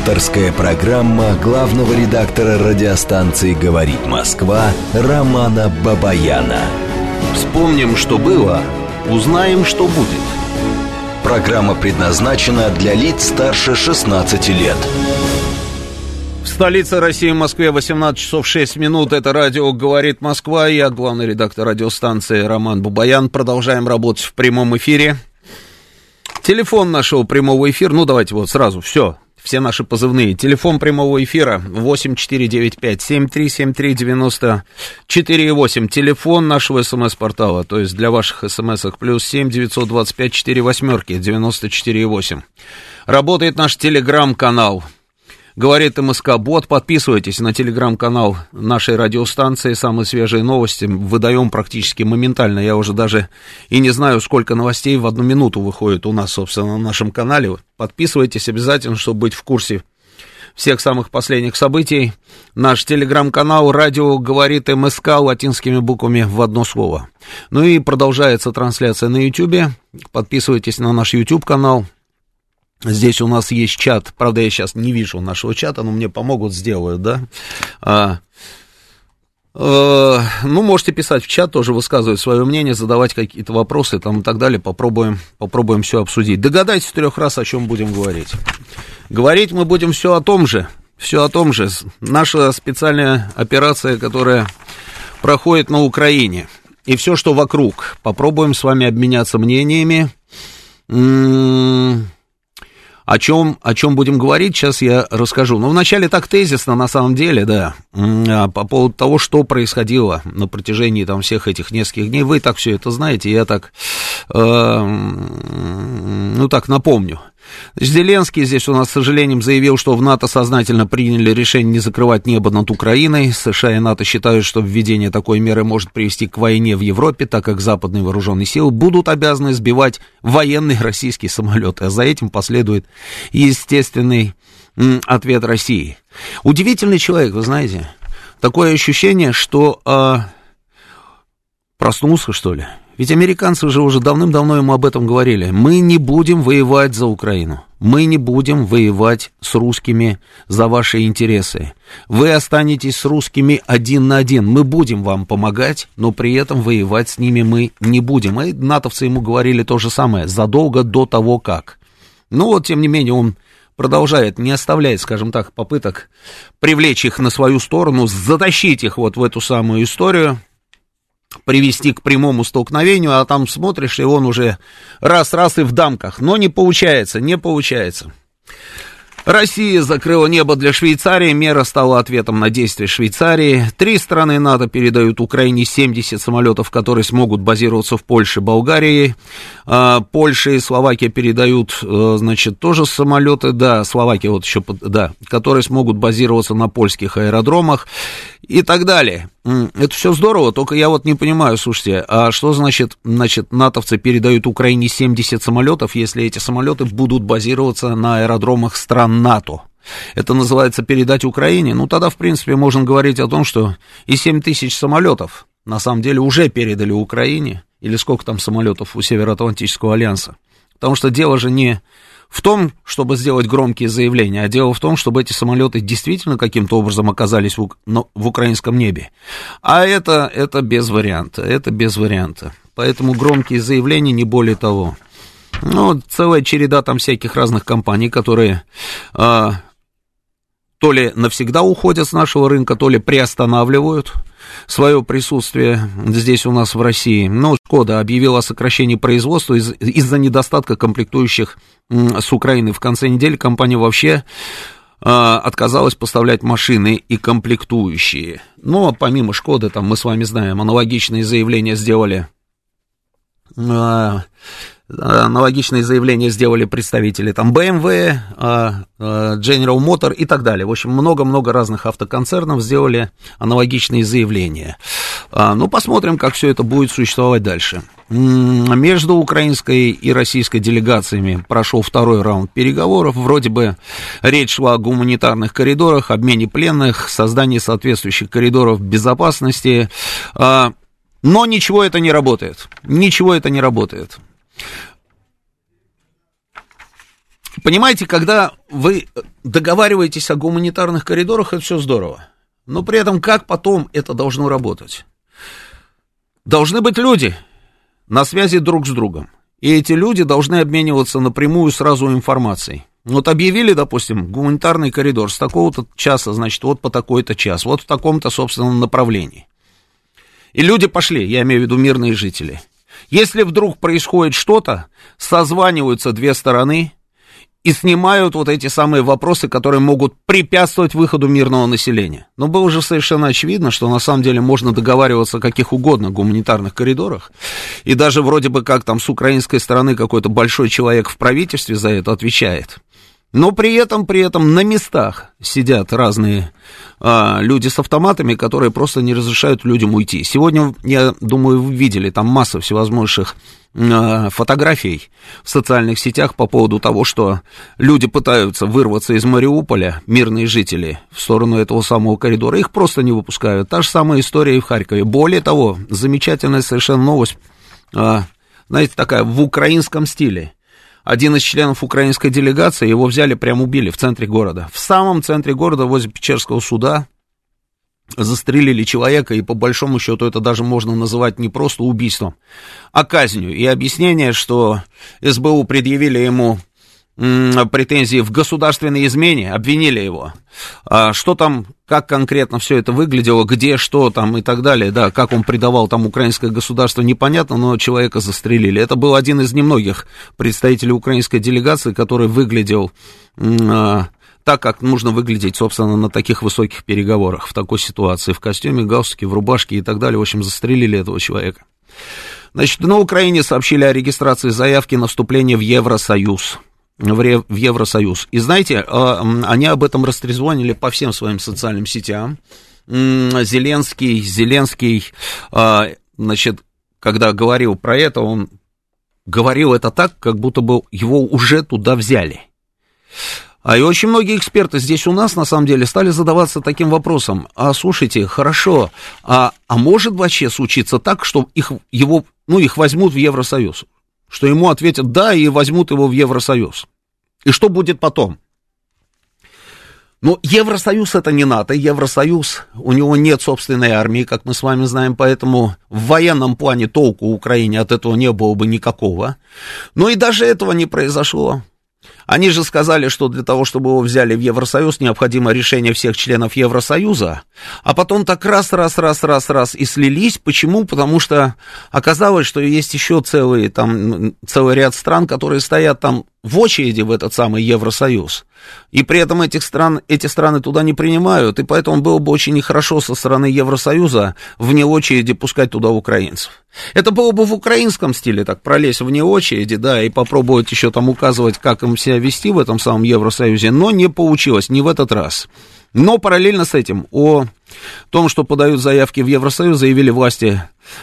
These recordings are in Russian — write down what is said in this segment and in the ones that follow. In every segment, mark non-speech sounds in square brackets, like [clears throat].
Авторская программа главного редактора радиостанции «Говорит Москва» Романа Бабаяна. Вспомним, что было, узнаем, что будет. Программа предназначена для лиц старше 16 лет. В столице России, Москве, 18 часов 6 минут. Это радио «Говорит Москва». Я главный редактор радиостанции Роман Бубаян. Продолжаем работать в прямом эфире. Телефон нашего прямого эфира, ну давайте вот сразу, все, все наши позывные. Телефон прямого эфира 8495-7373-94,8. Телефон нашего смс-портала, то есть для ваших смс-ок, плюс 7 925 4 восьмерки, 94,8. Работает наш телеграм-канал Говорит МСК Бот, подписывайтесь на телеграм-канал нашей радиостанции, самые свежие новости выдаем практически моментально, я уже даже и не знаю, сколько новостей в одну минуту выходит у нас, собственно, на нашем канале. Подписывайтесь обязательно, чтобы быть в курсе всех самых последних событий. Наш телеграм-канал «Радио говорит МСК» латинскими буквами в одно слово. Ну и продолжается трансляция на YouTube. Подписывайтесь на наш YouTube-канал. Здесь у нас есть чат. Правда, я сейчас не вижу нашего чата, но мне помогут, сделают, да? А, э, ну, можете писать в чат, тоже высказывать свое мнение, задавать какие-то вопросы там и так далее. Попробуем, попробуем все обсудить. Догадайтесь трех раз, о чем будем говорить. Говорить мы будем все о том же. Все о том же. Наша специальная операция, которая проходит на Украине. И все, что вокруг. Попробуем с вами обменяться мнениями. М-м- о чем, о чем будем говорить, сейчас я расскажу. Но вначале так тезисно, на самом деле, да, а, по поводу того, что происходило на протяжении там всех этих нескольких дней. Вы так все это знаете, я так, э, ну так напомню. Зеленский здесь у нас, с сожалением, заявил, что в НАТО сознательно приняли решение не закрывать небо над Украиной. США и НАТО считают, что введение такой меры может привести к войне в Европе, так как западные вооруженные силы будут обязаны сбивать военные российские самолеты. А за этим последует естественный ответ России. Удивительный человек, вы знаете. Такое ощущение, что э, проснулся, что ли. Ведь американцы же уже давным-давно ему об этом говорили. Мы не будем воевать за Украину. Мы не будем воевать с русскими за ваши интересы. Вы останетесь с русскими один на один. Мы будем вам помогать, но при этом воевать с ними мы не будем. И натовцы ему говорили то же самое задолго до того, как. Но вот, тем не менее, он продолжает, не оставляет, скажем так, попыток привлечь их на свою сторону, затащить их вот в эту самую историю привести к прямому столкновению, а там смотришь, и он уже раз-раз и в дамках. Но не получается, не получается. Россия закрыла небо для Швейцарии, мера стала ответом на действия Швейцарии. Три страны НАТО передают Украине 70 самолетов, которые смогут базироваться в Польше, Болгарии. А, Польша и Словакия передают, э, значит, тоже самолеты, да, Словакия вот еще, да, которые смогут базироваться на польских аэродромах и так далее. Это все здорово, только я вот не понимаю, слушайте, а что значит, значит, натовцы передают Украине 70 самолетов, если эти самолеты будут базироваться на аэродромах стран НАТО? Это называется передать Украине? Ну, тогда, в принципе, можно говорить о том, что и 7 тысяч самолетов на самом деле уже передали Украине, или сколько там самолетов у Североатлантического альянса. Потому что дело же не в том, чтобы сделать громкие заявления, а дело в том, чтобы эти самолеты действительно каким-то образом оказались в, в украинском небе. А это, это без варианта, это без варианта. Поэтому громкие заявления не более того. Ну, целая череда там всяких разных компаний, которые а, то ли навсегда уходят с нашего рынка, то ли приостанавливают свое присутствие здесь у нас в России. Но Шкода объявила о сокращении производства из- из-за недостатка комплектующих с Украины. В конце недели компания вообще а, отказалась поставлять машины и комплектующие. Но помимо Шкоды, там мы с вами знаем, аналогичные заявления сделали а, аналогичные заявления сделали представители там BMW, а, а, General Motor и так далее. В общем, много-много разных автоконцернов сделали аналогичные заявления. А, ну, посмотрим, как все это будет существовать дальше. Между украинской и российской делегациями прошел второй раунд переговоров. Вроде бы речь шла о гуманитарных коридорах, обмене пленных, создании соответствующих коридоров безопасности. Но ничего это не работает. Ничего это не работает. Понимаете, когда вы договариваетесь о гуманитарных коридорах, это все здорово. Но при этом как потом это должно работать? Должны быть люди на связи друг с другом. И эти люди должны обмениваться напрямую сразу информацией. Вот объявили, допустим, гуманитарный коридор с такого-то часа, значит, вот по такой-то час, вот в таком-то, собственном направлении. И люди пошли, я имею в виду мирные жители. Если вдруг происходит что-то, созваниваются две стороны, и снимают вот эти самые вопросы, которые могут препятствовать выходу мирного населения. Но было уже совершенно очевидно, что на самом деле можно договариваться о каких угодно гуманитарных коридорах, и даже вроде бы как там с украинской стороны какой-то большой человек в правительстве за это отвечает. Но при этом, при этом на местах сидят разные а, люди с автоматами, которые просто не разрешают людям уйти. Сегодня, я думаю, вы видели там массу всевозможных а, фотографий в социальных сетях по поводу того, что люди пытаются вырваться из Мариуполя, мирные жители, в сторону этого самого коридора. Их просто не выпускают. Та же самая история и в Харькове. Более того, замечательная совершенно новость, а, знаете, такая в украинском стиле один из членов украинской делегации, его взяли, прям убили в центре города. В самом центре города, возле Печерского суда, застрелили человека, и по большому счету это даже можно называть не просто убийством, а казнью. И объяснение, что СБУ предъявили ему претензии в государственной измене, обвинили его. А что там, как конкретно все это выглядело, где, что там и так далее, да, как он предавал там украинское государство, непонятно, но человека застрелили. Это был один из немногих представителей украинской делегации, который выглядел а, так, как нужно выглядеть, собственно, на таких высоких переговорах, в такой ситуации, в костюме, галстуке, в рубашке и так далее. В общем, застрелили этого человека. Значит, на Украине сообщили о регистрации заявки на вступление в Евросоюз в Евросоюз. И знаете, а, они об этом растрезвонили по всем своим социальным сетям. Зеленский, Зеленский, а, значит, когда говорил про это, он говорил это так, как будто бы его уже туда взяли. А и очень многие эксперты здесь у нас, на самом деле, стали задаваться таким вопросом. А слушайте, хорошо, а, а может вообще случиться так, что их, его, ну, их возьмут в Евросоюз? Что ему ответят «да» и возьмут его в Евросоюз. И что будет потом? Но Евросоюз это не НАТО, Евросоюз, у него нет собственной армии, как мы с вами знаем, поэтому в военном плане толку Украине от этого не было бы никакого. Но и даже этого не произошло. Они же сказали, что для того, чтобы его взяли в Евросоюз, необходимо решение всех членов Евросоюза. А потом так раз, раз, раз, раз, раз и слились. Почему? Потому что оказалось, что есть еще целый, там, целый ряд стран, которые стоят там в очереди в этот самый Евросоюз. И при этом этих стран, эти страны туда не принимают, и поэтому было бы очень нехорошо со стороны Евросоюза вне очереди пускать туда украинцев. Это было бы в украинском стиле, так пролезть вне очереди, да, и попробовать еще там указывать, как им себя вести в этом самом Евросоюзе, но не получилось, не в этот раз. Но параллельно с этим о том, что подают заявки в Евросоюз, заявили власти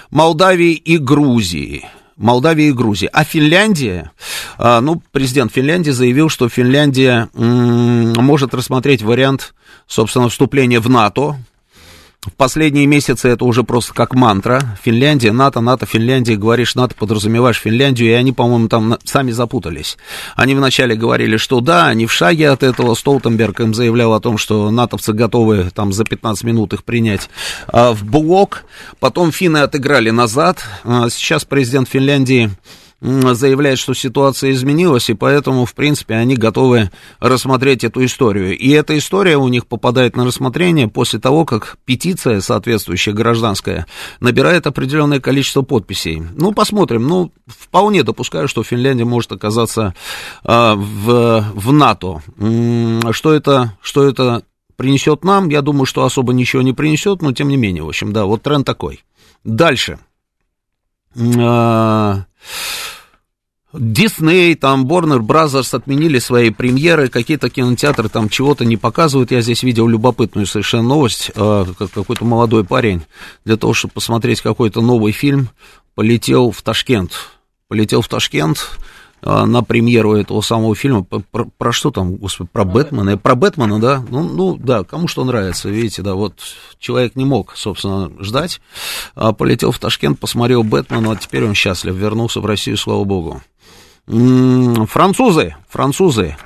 Молдавии и Грузии. Молдавии и Грузии. А Финляндия, а, ну, президент Финляндии заявил, что Финляндия может рассмотреть вариант, собственно, вступления в НАТО, в последние месяцы это уже просто как мантра. Финляндия, НАТО, НАТО, Финляндия. Говоришь НАТО, подразумеваешь Финляндию, и они, по-моему, там сами запутались. Они вначале говорили, что да, они в шаге от этого. Столтенберг им заявлял о том, что натовцы готовы там за 15 минут их принять а, в блок. Потом финны отыграли назад. А, сейчас президент Финляндии заявляет, что ситуация изменилась, и поэтому, в принципе, они готовы рассмотреть эту историю. И эта история у них попадает на рассмотрение после того, как петиция соответствующая гражданская набирает определенное количество подписей. Ну, посмотрим. Ну, вполне допускаю, что Финляндия может оказаться э, в, в НАТО. Что это, что это принесет нам? Я думаю, что особо ничего не принесет, но тем не менее, в общем, да, вот тренд такой. Дальше. А, Дисней, там, Warner Brothers отменили свои премьеры, какие-то кинотеатры там чего-то не показывают. Я здесь видел любопытную совершенно новость, а, как какой-то молодой парень для того, чтобы посмотреть какой-то новый фильм, полетел в Ташкент. Полетел в Ташкент, а, на премьеру этого самого фильма. Про, про, про что там, господи, про Бэтмена? Про Бэтмена, да? Ну, ну, да, кому что нравится, видите, да, вот человек не мог, собственно, ждать. А полетел в Ташкент, посмотрел Бэтмена, а теперь он счастлив, вернулся в Россию, слава богу. Французы, французы,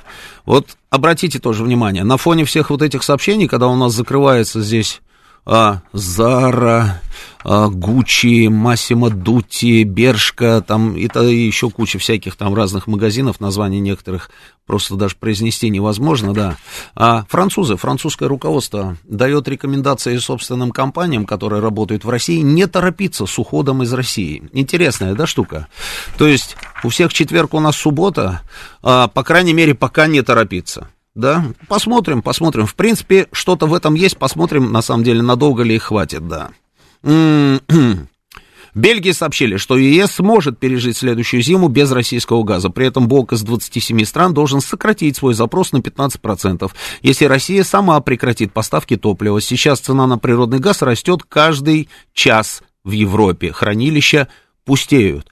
вот обратите тоже внимание, на фоне всех вот этих сообщений, когда у нас закрывается здесь а, Зара, Гуччи, Массимо Дути, Бершка, там и, и еще куча всяких там разных магазинов, названий некоторых просто даже произнести невозможно, да. А французы, французское руководство дает рекомендации собственным компаниям, которые работают в России, не торопиться с уходом из России. Интересная, да, штука? То есть у всех четверг, у нас суббота, а, по крайней мере, пока не торопиться. Да, посмотрим, посмотрим. В принципе, что-то в этом есть, посмотрим, на самом деле, надолго ли их хватит, да. Бельгии сообщили, что ЕС сможет пережить следующую зиму без российского газа. При этом блок из 27 стран должен сократить свой запрос на 15%, если Россия сама прекратит поставки топлива. Сейчас цена на природный газ растет каждый час в Европе. Хранилища пустеют.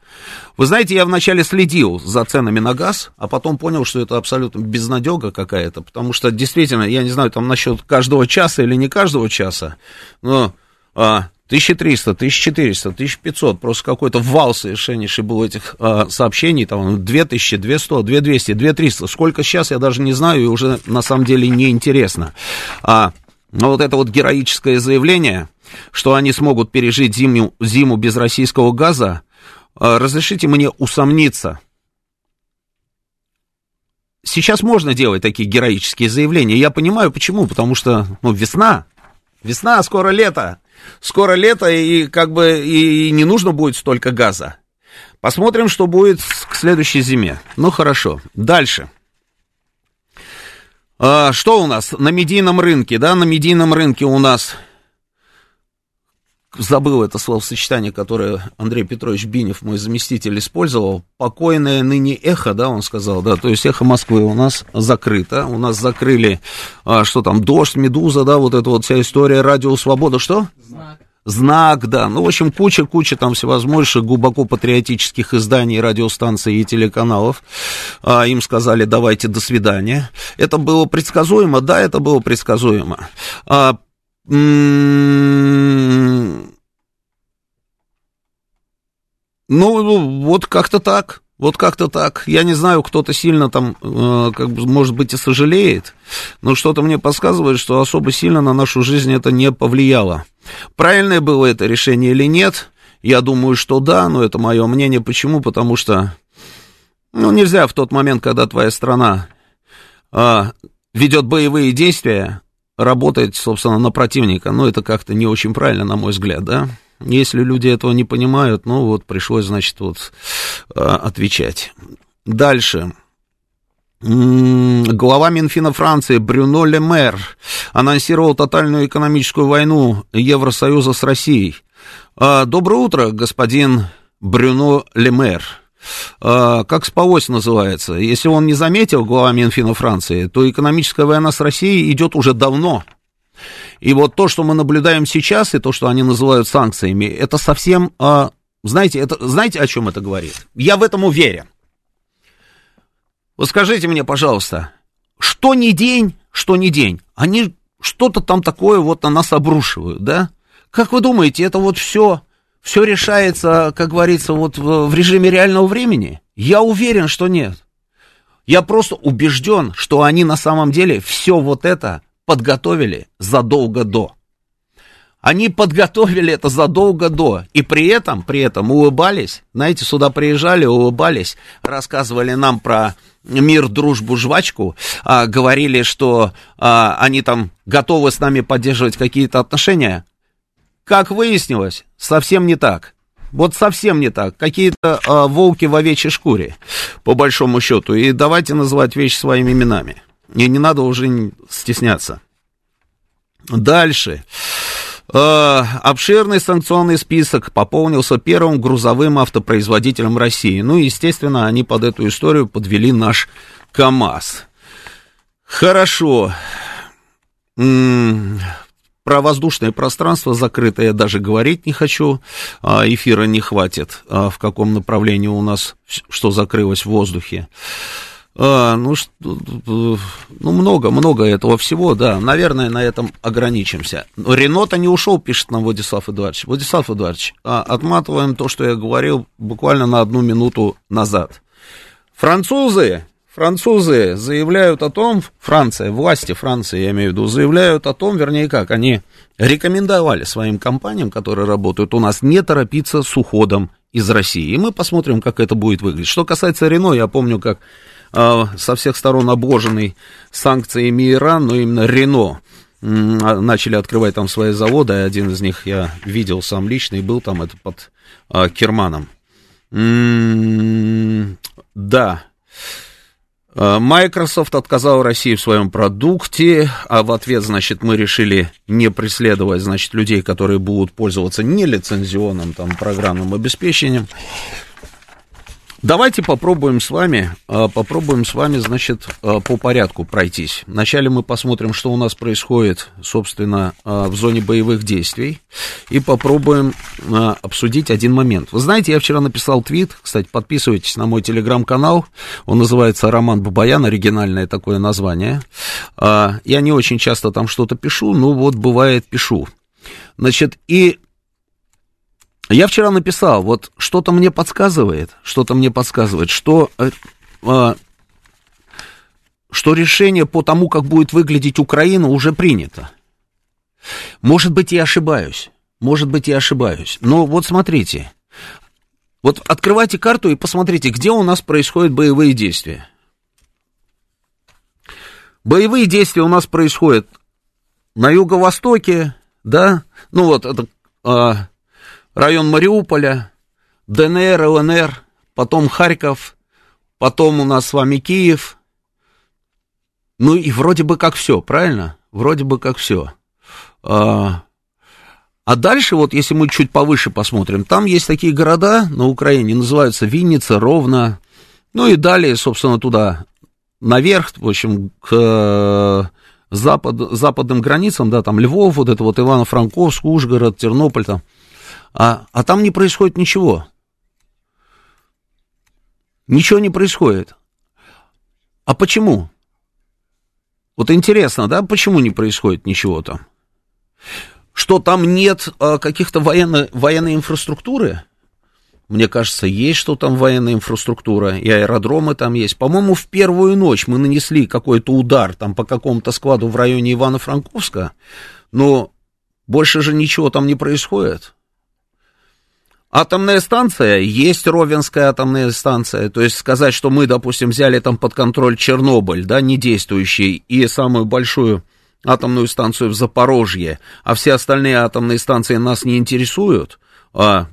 Вы знаете, я вначале следил за ценами на газ, а потом понял, что это абсолютно безнадега какая-то, потому что действительно, я не знаю, там насчет каждого часа или не каждого часа, но а, 1300, 1400, 1500, просто какой-то вал совершеннейший был этих а, сообщений, там 2000, 200, 2200, 2300, сколько сейчас, я даже не знаю, и уже на самом деле неинтересно. А, но вот это вот героическое заявление, что они смогут пережить зиму, зиму без российского газа, а, разрешите мне усомниться. Сейчас можно делать такие героические заявления, я понимаю почему, потому что, ну, весна, весна, скоро лето, Скоро лето, и как бы и не нужно будет столько газа. Посмотрим, что будет к следующей зиме. Ну, хорошо. Дальше. А, что у нас на медийном рынке? Да, на медийном рынке у нас забыл это словосочетание, которое Андрей Петрович Бинев, мой заместитель, использовал. Покойное ныне эхо, да, он сказал, да, то есть эхо Москвы у нас закрыто, у нас закрыли, а, что там, дождь, медуза, да, вот эта вот вся история, радио Свобода, что? Знак. Знак, да. Ну, в общем, куча-куча там всевозможных глубоко патриотических изданий, радиостанций и телеканалов. А, им сказали, давайте, до свидания. Это было предсказуемо? Да, это было предсказуемо. А, ну, вот как-то так. Вот как-то так. Я не знаю, кто-то сильно там, э, как бы, может быть, и сожалеет, но что-то мне подсказывает, что особо сильно на нашу жизнь это не повлияло. Правильное было это решение или нет? Я думаю, что да, но это мое мнение. Почему? Потому что, ну, нельзя в тот момент, когда твоя страна э, ведет боевые действия, работать, собственно, на противника. Ну, это как-то не очень правильно, на мой взгляд, да. Если люди этого не понимают, ну, вот пришлось, значит, вот а, отвечать. Дальше. Глава Минфина Франции Брюно Лемер анонсировал тотальную экономическую войну Евросоюза с Россией. А, доброе утро, господин Брюно Лемер. А, как спалось называется. Если он не заметил, глава Минфина Франции, то экономическая война с Россией идет уже давно. И вот то, что мы наблюдаем сейчас, и то, что они называют санкциями, это совсем, а, знаете, это, знаете, о чем это говорит? Я в этом уверен. Вот скажите мне, пожалуйста, что не день, что не день, они что-то там такое вот на нас обрушивают, да? Как вы думаете, это вот все все решается, как говорится, вот в, в режиме реального времени? Я уверен, что нет. Я просто убежден, что они на самом деле все вот это подготовили задолго до. Они подготовили это задолго до, и при этом, при этом улыбались, знаете, сюда приезжали, улыбались, рассказывали нам про мир, дружбу, жвачку, а, говорили, что а, они там готовы с нами поддерживать какие-то отношения, как выяснилось, совсем не так. Вот совсем не так. Какие-то э, волки в овечьей шкуре, по большому счету. И давайте называть вещи своими именами. И не надо уже стесняться. Дальше. Э, обширный санкционный список пополнился первым грузовым автопроизводителем России. Ну, естественно, они под эту историю подвели наш КАМАЗ. Хорошо. Про воздушное пространство закрытое я даже говорить не хочу, а, эфира не хватит, а, в каком направлении у нас что закрылось в воздухе. А, ну, что, ну, много, много этого всего, да. Наверное, на этом ограничимся. Ренота не ушел, пишет нам Владислав Эдуардович. Владислав Эдуардович, отматываем то, что я говорил буквально на одну минуту назад. Французы, французы заявляют о том, Франция, власти Франции, я имею в виду, заявляют о том, вернее как, они рекомендовали своим компаниям, которые работают у нас, не торопиться с уходом из России. И мы посмотрим, как это будет выглядеть. Что касается Рено, я помню, как э, со всех сторон обложенный санкциями Иран, но именно Рено а, начали открывать там свои заводы, один из них я видел сам лично и был там, это под э, Керманом. М-м- да, Э, Microsoft отказал России в своем продукте, а в ответ, значит, мы решили не преследовать, значит, людей, которые будут пользоваться нелицензионным там программным обеспечением. Давайте попробуем с вами, а, попробуем с вами, значит, а, по порядку пройтись. Вначале мы посмотрим, что у нас происходит, собственно, а, в зоне боевых действий, и попробуем обсудить один момент. Вы знаете, я вчера написал твит, кстати, подписывайтесь на мой телеграм-канал, он называется «Роман Бабаян», оригинальное такое название. Я не очень часто там что-то пишу, но вот бывает пишу. Значит, и я вчера написал, вот что-то мне подсказывает, что-то мне подсказывает, что, э, э, что решение по тому, как будет выглядеть Украина, уже принято. Может быть, я ошибаюсь, может быть, я ошибаюсь, но вот смотрите, вот открывайте карту и посмотрите, где у нас происходят боевые действия. Боевые действия у нас происходят на юго-востоке, да, ну вот это а, район Мариуполя, ДНР, ЛНР, потом Харьков, потом у нас с вами Киев. Ну и вроде бы как все, правильно? Вроде бы как все. А, а дальше, вот если мы чуть повыше посмотрим, там есть такие города на Украине, называются Винница, Ровно, ну и далее, собственно, туда наверх, в общем, к э, запад, западным границам, да, там Львов, вот это вот Ивано-Франковск, Ужгород, Тернополь там а, а там не происходит ничего. Ничего не происходит. А почему? Вот интересно, да, почему не происходит ничего там? Что там нет а, каких-то военно, военной инфраструктуры? Мне кажется, есть что там военная инфраструктура, и аэродромы там есть. По-моему, в первую ночь мы нанесли какой-то удар там по какому-то складу в районе Ивано-Франковска, но больше же ничего там не происходит. Атомная станция, есть Ровенская атомная станция, то есть сказать, что мы, допустим, взяли там под контроль Чернобыль, да, не действующий, и самую большую атомную станцию в Запорожье, а все остальные атомные станции нас не интересуют, а,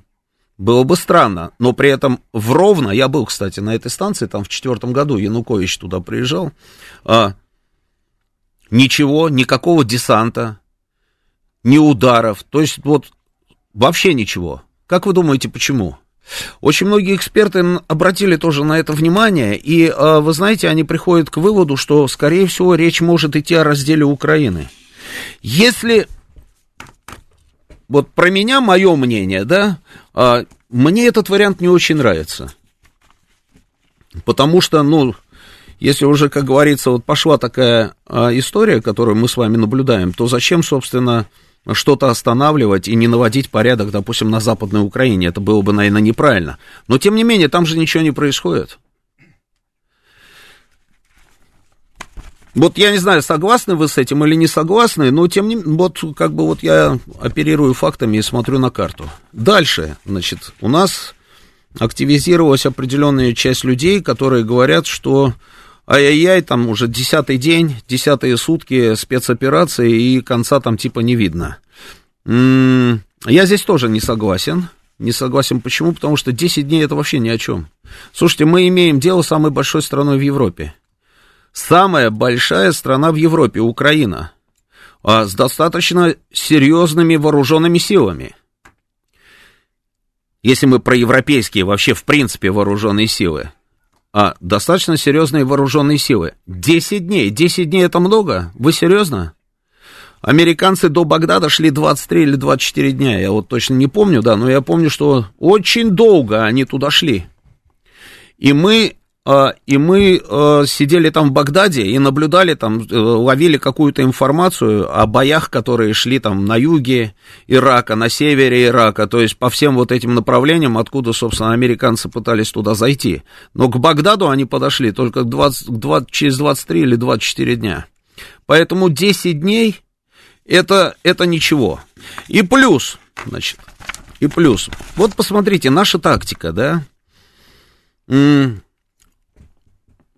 было бы странно, но при этом в Ровно, я был, кстати, на этой станции, там в четвертом году Янукович туда приезжал, а, ничего, никакого десанта, ни ударов, то есть вот вообще ничего. Как вы думаете, почему? Очень многие эксперты обратили тоже на это внимание, и, а, вы знаете, они приходят к выводу, что, скорее всего, речь может идти о разделе Украины. Если, вот про меня мое мнение, да, а, мне этот вариант не очень нравится. Потому что, ну, если уже, как говорится, вот пошла такая а, история, которую мы с вами наблюдаем, то зачем, собственно, что-то останавливать и не наводить порядок, допустим, на Западной Украине. Это было бы, наверное, неправильно. Но, тем не менее, там же ничего не происходит. Вот я не знаю, согласны вы с этим или не согласны, но тем не менее, вот как бы вот я оперирую фактами и смотрю на карту. Дальше, значит, у нас активизировалась определенная часть людей, которые говорят, что ай-яй-яй, там уже десятый день, десятые сутки спецоперации, и конца там типа не видно. М-м, я здесь тоже не согласен. Не согласен. Почему? Потому что 10 дней это вообще ни о чем. Слушайте, мы имеем дело с самой большой страной в Европе. Самая большая страна в Европе, Украина, а с достаточно серьезными вооруженными силами. Если мы про европейские вообще в принципе вооруженные силы а достаточно серьезные вооруженные силы. Десять дней. Десять дней это много? Вы серьезно? Американцы до Багдада шли 23 или 24 дня, я вот точно не помню, да, но я помню, что очень долго они туда шли. И мы и мы э, сидели там в Багдаде и наблюдали там, э, ловили какую-то информацию о боях, которые шли там на юге Ирака, на севере Ирака, то есть по всем вот этим направлениям, откуда, собственно, американцы пытались туда зайти. Но к Багдаду они подошли только 20, 20, через 23 или 24 дня. Поэтому 10 дней это, это ничего. И плюс, значит, и плюс. Вот посмотрите, наша тактика, да,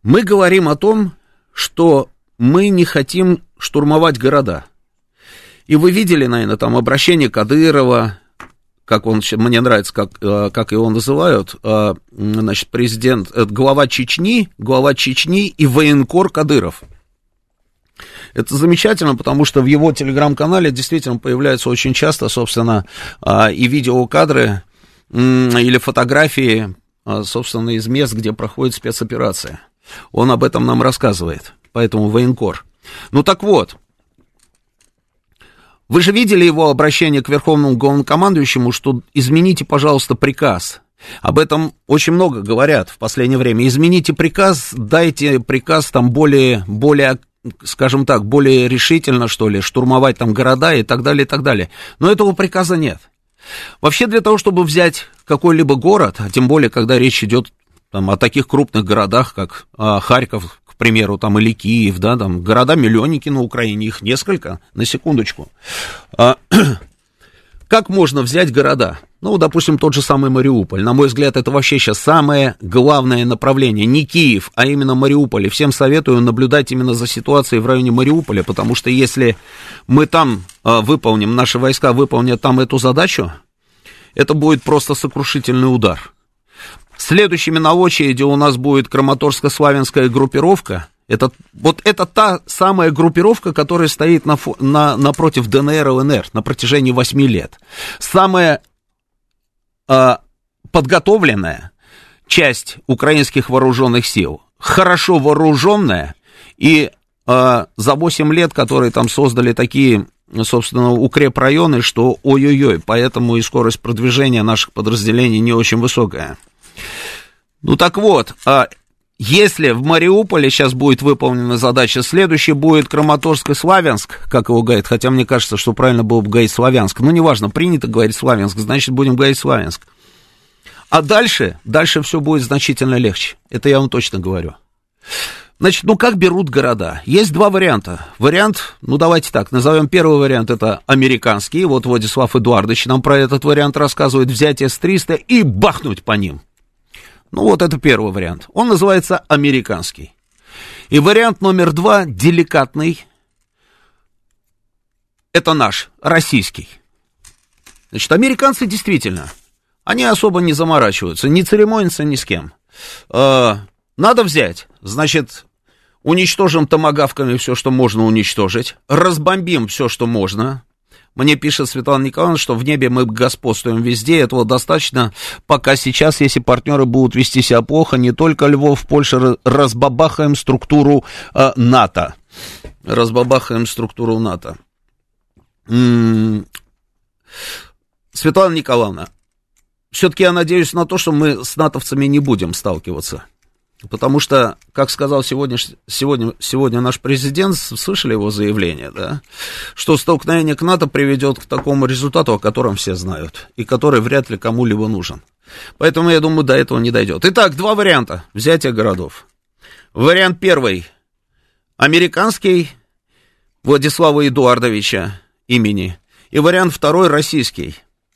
мы говорим о том, что мы не хотим штурмовать города. И вы видели, наверное, там обращение Кадырова, как он, мне нравится, как, э, как его называют, э, значит, президент, это глава Чечни, глава Чечни и военкор Кадыров. Это замечательно, потому что в его телеграм-канале действительно появляются очень часто, собственно, э, и видеокадры или фотографии собственно, из мест, где проходит спецоперация. Он об этом нам рассказывает, поэтому военкор. Ну так вот, вы же видели его обращение к верховному главнокомандующему, что измените, пожалуйста, приказ. Об этом очень много говорят в последнее время. Измените приказ, дайте приказ там более, более скажем так, более решительно, что ли, штурмовать там города и так далее, и так далее. Но этого приказа нет. Вообще для того, чтобы взять какой-либо город, а тем более, когда речь идет там, о таких крупных городах, как а, Харьков, к примеру, там, или Киев, да, там, города-миллионники на Украине, их несколько, на секундочку. А, [clears throat] как можно взять города? Ну, допустим, тот же самый Мариуполь. На мой взгляд, это вообще сейчас самое главное направление. Не Киев, а именно Мариуполь. И всем советую наблюдать именно за ситуацией в районе Мариуполя, потому что если мы там э, выполним, наши войска выполнят там эту задачу, это будет просто сокрушительный удар. Следующими на очереди у нас будет Краматорско-Славянская группировка. Это, вот это та самая группировка, которая стоит на, на, напротив ДНР и ЛНР на протяжении 8 лет. Самая э, подготовленная часть украинских вооруженных сил, хорошо вооруженная, и э, за 8 лет, которые там создали такие, собственно, укрепрайоны, что ой-ой-ой, поэтому и скорость продвижения наших подразделений не очень высокая. Ну так вот, а если в Мариуполе сейчас будет выполнена задача, следующий будет Краматорск и Славянск, как его говорит, хотя мне кажется, что правильно было бы говорить Славянск. Ну, неважно, принято говорить Славянск, значит, будем говорить Славянск. А дальше, дальше все будет значительно легче. Это я вам точно говорю. Значит, ну как берут города? Есть два варианта. Вариант, ну давайте так, назовем первый вариант, это американский. Вот Владислав Эдуардович нам про этот вариант рассказывает. Взятие с 300 и бахнуть по ним. Ну вот это первый вариант. Он называется американский. И вариант номер два, деликатный, это наш, российский. Значит, американцы действительно, они особо не заморачиваются, не церемонятся ни с кем. Э, надо взять, значит, уничтожим томогавками все, что можно уничтожить, разбомбим все, что можно, мне пишет Светлана Николаевна, что в небе мы господствуем везде, этого достаточно, пока сейчас, если партнеры будут вести себя плохо, не только Львов, Польша, разбабахаем структуру э, НАТО. Разбабахаем структуру НАТО. М-м- Светлана Николаевна, все-таки я надеюсь на то, что мы с натовцами не будем сталкиваться. Потому что, как сказал сегодня, сегодня, сегодня наш президент, слышали его заявление, да, что столкновение к НАТО приведет к такому результату, о котором все знают, и который вряд ли кому-либо нужен. Поэтому, я думаю, до этого не дойдет. Итак, два варианта взятия городов. Вариант первый. Американский Владислава Эдуардовича имени. И вариант второй российский.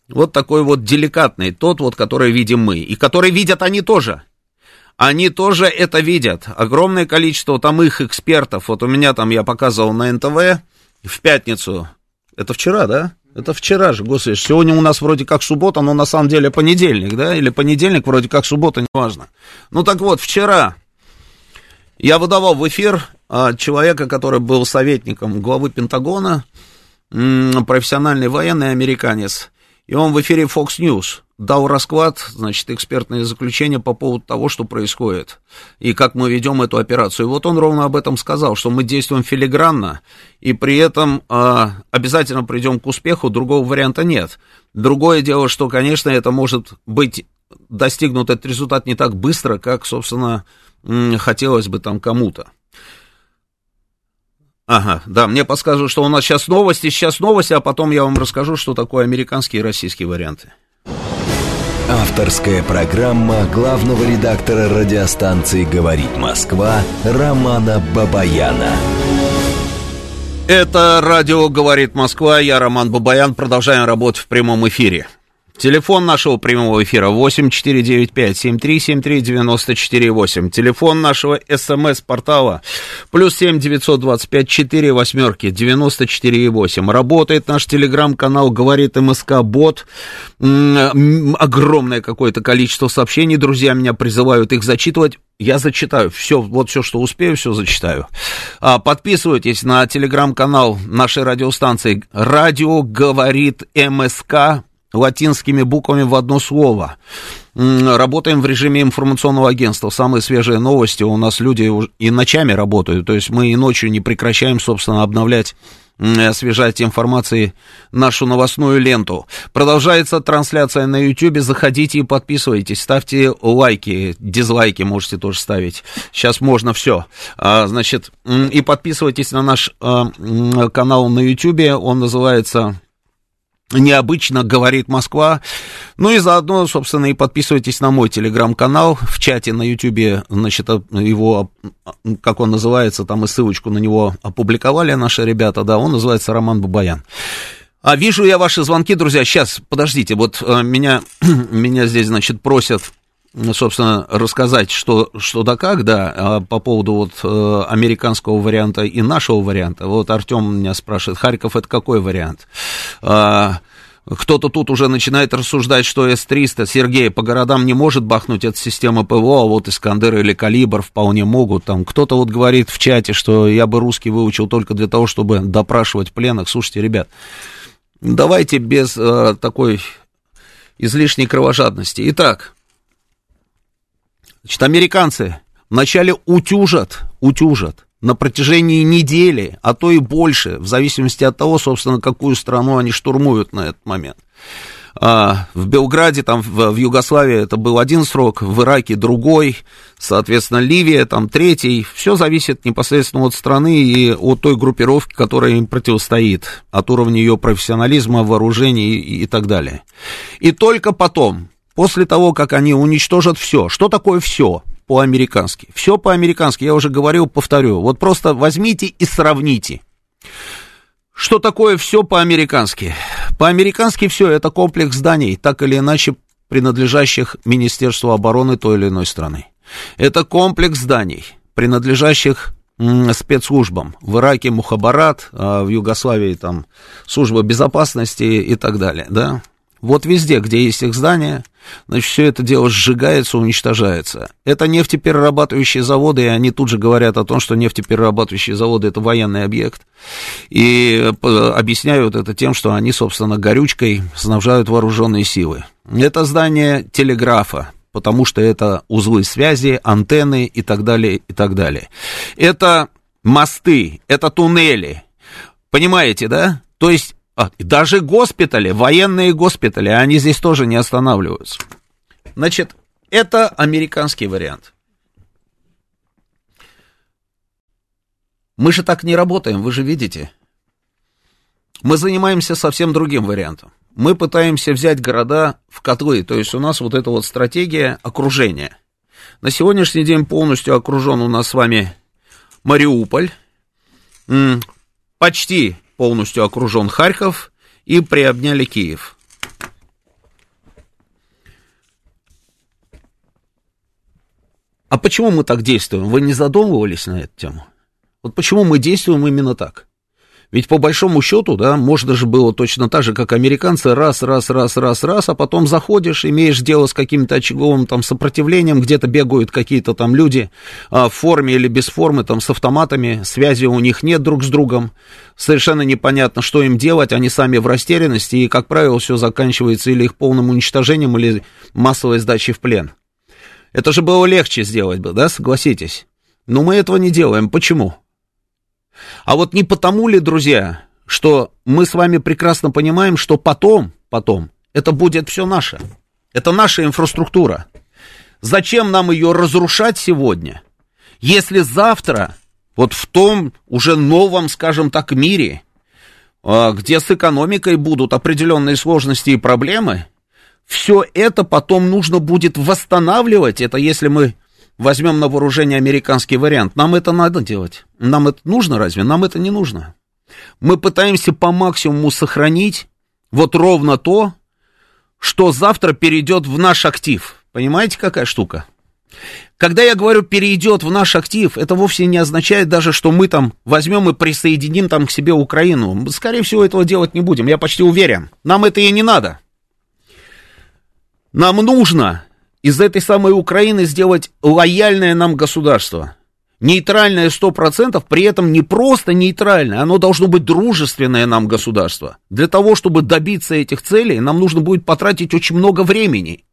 Вот такой вот деликатный, тот вот, который видим мы, и который видят они тоже – они тоже это видят. Огромное количество там их экспертов. Вот у меня там, я показывал на НТВ в пятницу. Это вчера, да? Это вчера же, господи. Сегодня у нас вроде как суббота, но на самом деле понедельник, да? Или понедельник вроде как суббота, неважно. Ну так вот, вчера я выдавал в эфир а, человека, который был советником главы Пентагона, профессиональный военный американец. И он в эфире Fox News дал расклад, значит, экспертное заключение по поводу того, что происходит, и как мы ведем эту операцию. И вот он ровно об этом сказал, что мы действуем филигранно, и при этом э, обязательно придем к успеху, другого варианта нет. Другое дело, что, конечно, это может быть достигнут этот результат не так быстро, как, собственно, хотелось бы там кому-то. Ага, да, мне подсказывают, что у нас сейчас новости, сейчас новости, а потом я вам расскажу, что такое американские и российские варианты. Авторская программа главного редактора радиостанции «Говорит Москва» Романа Бабаяна. Это радио «Говорит Москва», я Роман Бабаян, продолжаем работать в прямом эфире. Телефон нашего прямого эфира 8495-7373-94-8. Телефон нашего СМС-портала плюс 7 925 4 восьмерки 94,8. Работает наш телеграм-канал «Говорит МСК Бот». Огромное какое-то количество сообщений. Друзья меня призывают их зачитывать. Я зачитаю все, вот все, что успею, все зачитаю. А, подписывайтесь на телеграм-канал нашей радиостанции «Радио говорит МСК» латинскими буквами в одно слово. Работаем в режиме информационного агентства. Самые свежие новости у нас люди и ночами работают. То есть мы и ночью не прекращаем, собственно, обновлять освежать информации нашу новостную ленту. Продолжается трансляция на YouTube. Заходите и подписывайтесь. Ставьте лайки, дизлайки можете тоже ставить. Сейчас можно все. А, значит, и подписывайтесь на наш а, канал на YouTube. Он называется необычно говорит Москва. Ну и заодно, собственно, и подписывайтесь на мой телеграм-канал. В чате на ютюбе, значит, его, как он называется, там и ссылочку на него опубликовали наши ребята, да, он называется Роман Бабаян. А вижу я ваши звонки, друзья. Сейчас, подождите, вот э, меня, [clears throat] меня здесь, значит, просят собственно, рассказать, что, что да как, да, а по поводу вот э, американского варианта и нашего варианта. Вот Артем меня спрашивает, Харьков это какой вариант? А, кто-то тут уже начинает рассуждать, что С-300, Сергей, по городам не может бахнуть эта система ПВО, а вот Искандер или Калибр вполне могут. Там кто-то вот говорит в чате, что я бы русский выучил только для того, чтобы допрашивать пленных. Слушайте, ребят, давайте без э, такой излишней кровожадности. Итак, Значит, американцы вначале утюжат, утюжат на протяжении недели, а то и больше, в зависимости от того, собственно, какую страну они штурмуют на этот момент. А, в Белграде, там, в, в Югославии это был один срок, в Ираке другой, соответственно, Ливия там третий. Все зависит непосредственно от страны и от той группировки, которая им противостоит, от уровня ее профессионализма, вооружений и, и так далее. И только потом, после того, как они уничтожат все. Что такое все по-американски? Все по-американски, я уже говорил, повторю. Вот просто возьмите и сравните. Что такое все по-американски? По-американски все это комплекс зданий, так или иначе принадлежащих Министерству обороны той или иной страны. Это комплекс зданий, принадлежащих спецслужбам. В Ираке Мухабарат, а в Югославии там служба безопасности и так далее, да. Вот везде, где есть их здания, значит, все это дело сжигается, уничтожается. Это нефтеперерабатывающие заводы, и они тут же говорят о том, что нефтеперерабатывающие заводы – это военный объект. И объясняют это тем, что они, собственно, горючкой снабжают вооруженные силы. Это здание телеграфа, потому что это узлы связи, антенны и так далее, и так далее. Это мосты, это туннели. Понимаете, да? То есть а, даже госпитали, военные госпитали, они здесь тоже не останавливаются. Значит, это американский вариант. Мы же так не работаем, вы же видите. Мы занимаемся совсем другим вариантом. Мы пытаемся взять города в котлы, то есть у нас вот эта вот стратегия окружения. На сегодняшний день полностью окружен у нас с вами Мариуполь, почти полностью окружен Харьков и приобняли Киев. А почему мы так действуем? Вы не задумывались на эту тему? Вот почему мы действуем именно так? Ведь по большому счету, да, можно же было точно так же, как американцы, раз, раз, раз, раз, раз, а потом заходишь, имеешь дело с каким-то очаговым там сопротивлением, где-то бегают какие-то там люди а, в форме или без формы, там с автоматами, связи у них нет друг с другом, совершенно непонятно, что им делать, они сами в растерянности, и, как правило, все заканчивается или их полным уничтожением, или массовой сдачей в плен. Это же было легче сделать бы, да, согласитесь? Но мы этого не делаем. Почему? А вот не потому ли, друзья, что мы с вами прекрасно понимаем, что потом, потом, это будет все наше. Это наша инфраструктура. Зачем нам ее разрушать сегодня, если завтра, вот в том уже новом, скажем так, мире, а, где с экономикой будут определенные сложности и проблемы, все это потом нужно будет восстанавливать. Это если мы возьмем на вооружение американский вариант. Нам это надо делать. Нам это нужно разве? Нам это не нужно. Мы пытаемся по максимуму сохранить вот ровно то, что завтра перейдет в наш актив. Понимаете, какая штука? Когда я говорю перейдет в наш актив, это вовсе не означает даже, что мы там возьмем и присоединим там к себе Украину. Скорее всего, этого делать не будем, я почти уверен. Нам это и не надо. Нам нужно из этой самой Украины сделать лояльное нам государство. Нейтральное 100%, при этом не просто нейтральное, оно должно быть дружественное нам государство. Для того, чтобы добиться этих целей, нам нужно будет потратить очень много времени.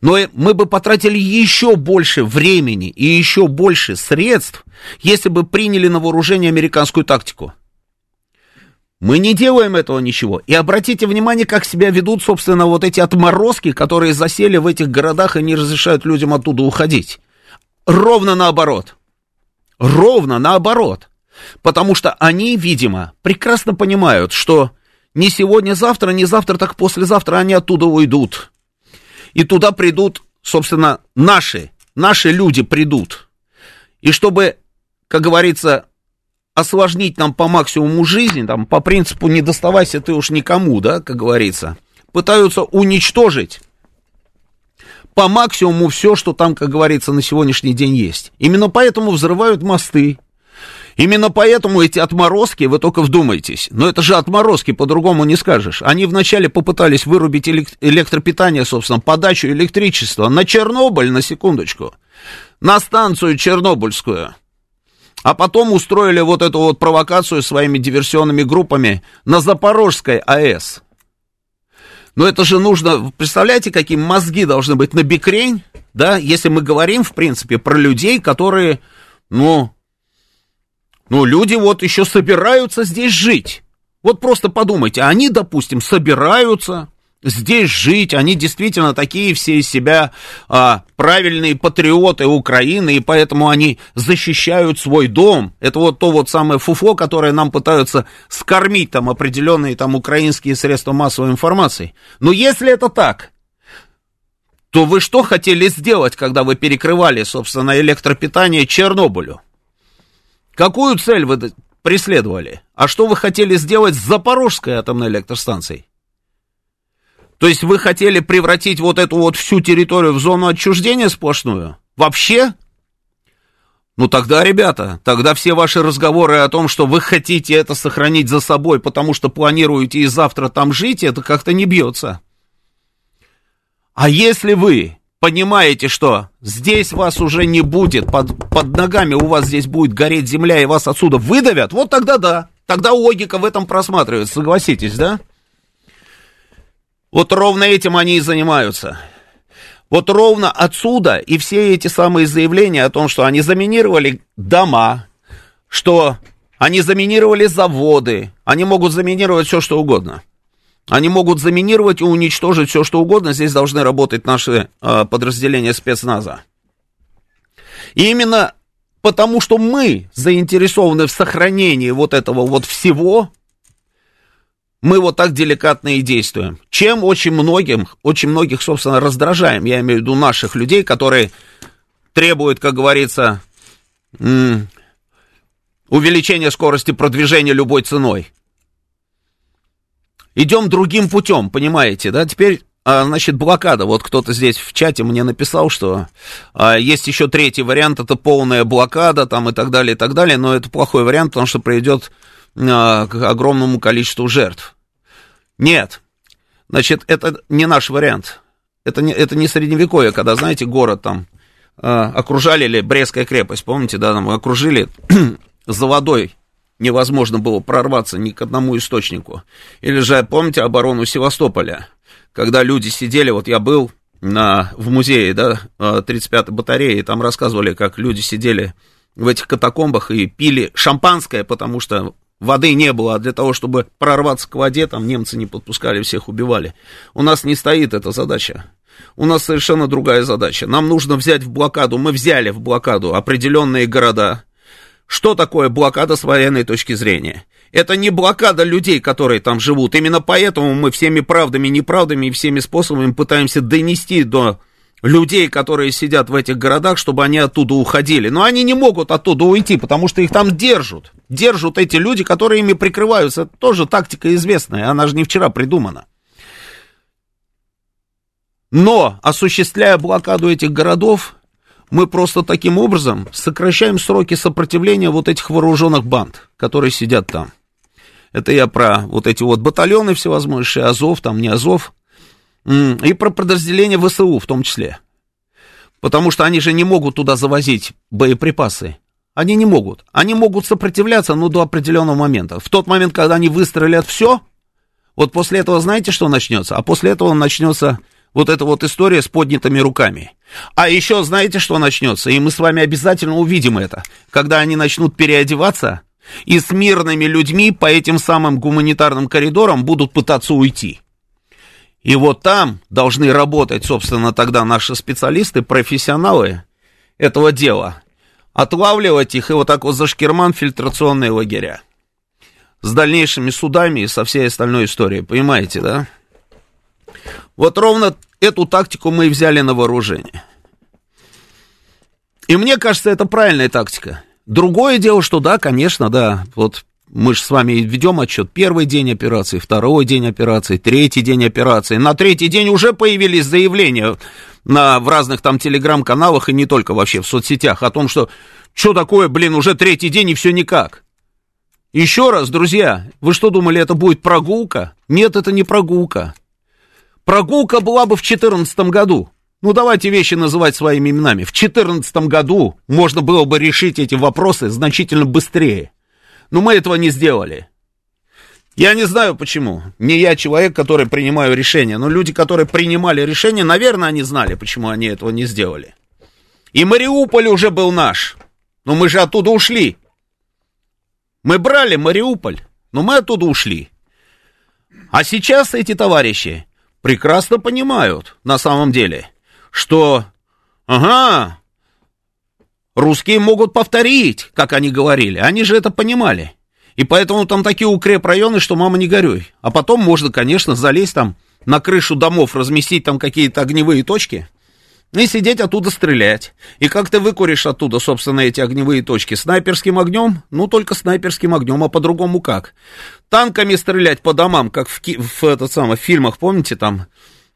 Но мы бы потратили еще больше времени и еще больше средств, если бы приняли на вооружение американскую тактику. Мы не делаем этого ничего. И обратите внимание, как себя ведут, собственно, вот эти отморозки, которые засели в этих городах и не разрешают людям оттуда уходить. Ровно наоборот. Ровно наоборот. Потому что они, видимо, прекрасно понимают, что не сегодня-завтра, не завтра, так послезавтра они оттуда уйдут. И туда придут, собственно, наши, наши люди придут. И чтобы, как говорится, осложнить нам по максимуму жизнь, там, по принципу не доставайся ты уж никому, да, как говорится, пытаются уничтожить по максимуму все, что там, как говорится, на сегодняшний день есть. Именно поэтому взрывают мосты. Именно поэтому эти отморозки, вы только вдумайтесь, но это же отморозки, по-другому не скажешь. Они вначале попытались вырубить электропитание, собственно, подачу электричества на Чернобыль, на секундочку, на станцию Чернобыльскую – а потом устроили вот эту вот провокацию своими диверсионными группами на Запорожской АЭС. Но это же нужно, представляете, какие мозги должны быть на бикрень, да, если мы говорим, в принципе, про людей, которые, ну, ну, люди вот еще собираются здесь жить. Вот просто подумайте, они, допустим, собираются, здесь жить, они действительно такие все из себя а, правильные патриоты Украины, и поэтому они защищают свой дом. Это вот то вот самое фуфло, которое нам пытаются скормить там определенные там украинские средства массовой информации. Но если это так, то вы что хотели сделать, когда вы перекрывали, собственно, электропитание Чернобылю? Какую цель вы преследовали? А что вы хотели сделать с Запорожской атомной электростанцией? То есть вы хотели превратить вот эту вот всю территорию в зону отчуждения сплошную? Вообще? Ну тогда, ребята, тогда все ваши разговоры о том, что вы хотите это сохранить за собой, потому что планируете и завтра там жить, это как-то не бьется. А если вы понимаете, что здесь вас уже не будет, под, под ногами у вас здесь будет гореть земля, и вас отсюда выдавят, вот тогда да. Тогда логика в этом просматривается, согласитесь, да? Вот ровно этим они и занимаются. Вот ровно отсюда и все эти самые заявления о том, что они заминировали дома, что они заминировали заводы, они могут заминировать все, что угодно. Они могут заминировать и уничтожить все, что угодно. Здесь должны работать наши э, подразделения спецназа. И именно потому, что мы заинтересованы в сохранении вот этого вот всего, мы вот так деликатно и действуем. Чем очень многим, очень многих, собственно, раздражаем. Я имею в виду наших людей, которые требуют, как говорится, увеличения скорости продвижения любой ценой. Идем другим путем, понимаете, да? Теперь, а, значит, блокада. Вот кто-то здесь в чате мне написал, что а, есть еще третий вариант, это полная блокада, там и так далее, и так далее, но это плохой вариант, потому что приведет к огромному количеству жертв. Нет, значит, это не наш вариант. Это не, это не средневековье, когда, знаете, город там э, окружали, или Брестская крепость, помните, да, там окружили [clears throat] за водой, невозможно было прорваться ни к одному источнику. Или же, помните, оборону Севастополя, когда люди сидели, вот я был на, в музее, да, 35-й батареи, и там рассказывали, как люди сидели в этих катакомбах и пили шампанское, потому что Воды не было, а для того, чтобы прорваться к воде, там немцы не подпускали, всех убивали. У нас не стоит эта задача. у нас совершенно другая задача. Нам нужно взять в блокаду, мы взяли в блокаду определенные города. Что такое блокада с военной точки зрения? Это не блокада людей, которые там живут. Именно поэтому мы всеми правдами, неправдами и всеми способами пытаемся донести до людей, которые сидят в этих городах, чтобы они оттуда уходили. Но они не могут оттуда уйти, потому что их там держат. Держат эти люди, которые ими прикрываются. Это тоже тактика известная, она же не вчера придумана. Но, осуществляя блокаду этих городов, мы просто таким образом сокращаем сроки сопротивления вот этих вооруженных банд, которые сидят там. Это я про вот эти вот батальоны всевозможные, Азов, там не Азов, и про подразделения ВСУ в том числе. Потому что они же не могут туда завозить боеприпасы. Они не могут. Они могут сопротивляться, но до определенного момента. В тот момент, когда они выстрелят все, вот после этого знаете, что начнется? А после этого начнется вот эта вот история с поднятыми руками. А еще знаете, что начнется? И мы с вами обязательно увидим это. Когда они начнут переодеваться и с мирными людьми по этим самым гуманитарным коридорам будут пытаться уйти. И вот там должны работать, собственно, тогда наши специалисты, профессионалы этого дела. Отлавливать их и вот так вот за шкирман фильтрационные лагеря. С дальнейшими судами и со всей остальной историей, понимаете, да? Вот ровно эту тактику мы и взяли на вооружение. И мне кажется, это правильная тактика. Другое дело, что да, конечно, да, вот мы же с вами ведем отчет. Первый день операции, второй день операции, третий день операции. На третий день уже появились заявления на, в разных там телеграм-каналах и не только вообще в соцсетях о том, что что такое, блин, уже третий день и все никак. Еще раз, друзья, вы что думали, это будет прогулка? Нет, это не прогулка. Прогулка была бы в 2014 году. Ну, давайте вещи называть своими именами. В 2014 году можно было бы решить эти вопросы значительно быстрее. Но мы этого не сделали. Я не знаю почему. Не я человек, который принимаю решения, но люди, которые принимали решения, наверное, они знали, почему они этого не сделали. И Мариуполь уже был наш. Но мы же оттуда ушли. Мы брали Мариуполь, но мы оттуда ушли. А сейчас эти товарищи прекрасно понимают, на самом деле, что, ага, Русские могут повторить, как они говорили. Они же это понимали. И поэтому там такие укрепрайоны, что мама не горюй. А потом можно, конечно, залезть там на крышу домов, разместить там какие-то огневые точки и сидеть оттуда стрелять. И как ты выкуришь оттуда, собственно, эти огневые точки? Снайперским огнем? Ну, только снайперским огнем, а по-другому как? Танками стрелять по домам, как в, в, этот самый, в фильмах, помните, там,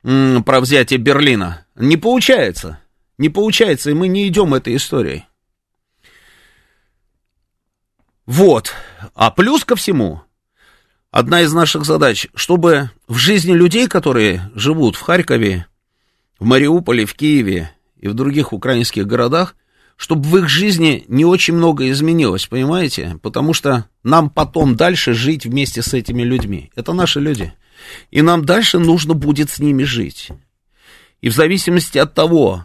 про взятие Берлина? Не получается. Не получается, и мы не идем этой историей. Вот. А плюс ко всему, одна из наших задач, чтобы в жизни людей, которые живут в Харькове, в Мариуполе, в Киеве и в других украинских городах, чтобы в их жизни не очень много изменилось, понимаете? Потому что нам потом дальше жить вместе с этими людьми. Это наши люди. И нам дальше нужно будет с ними жить. И в зависимости от того,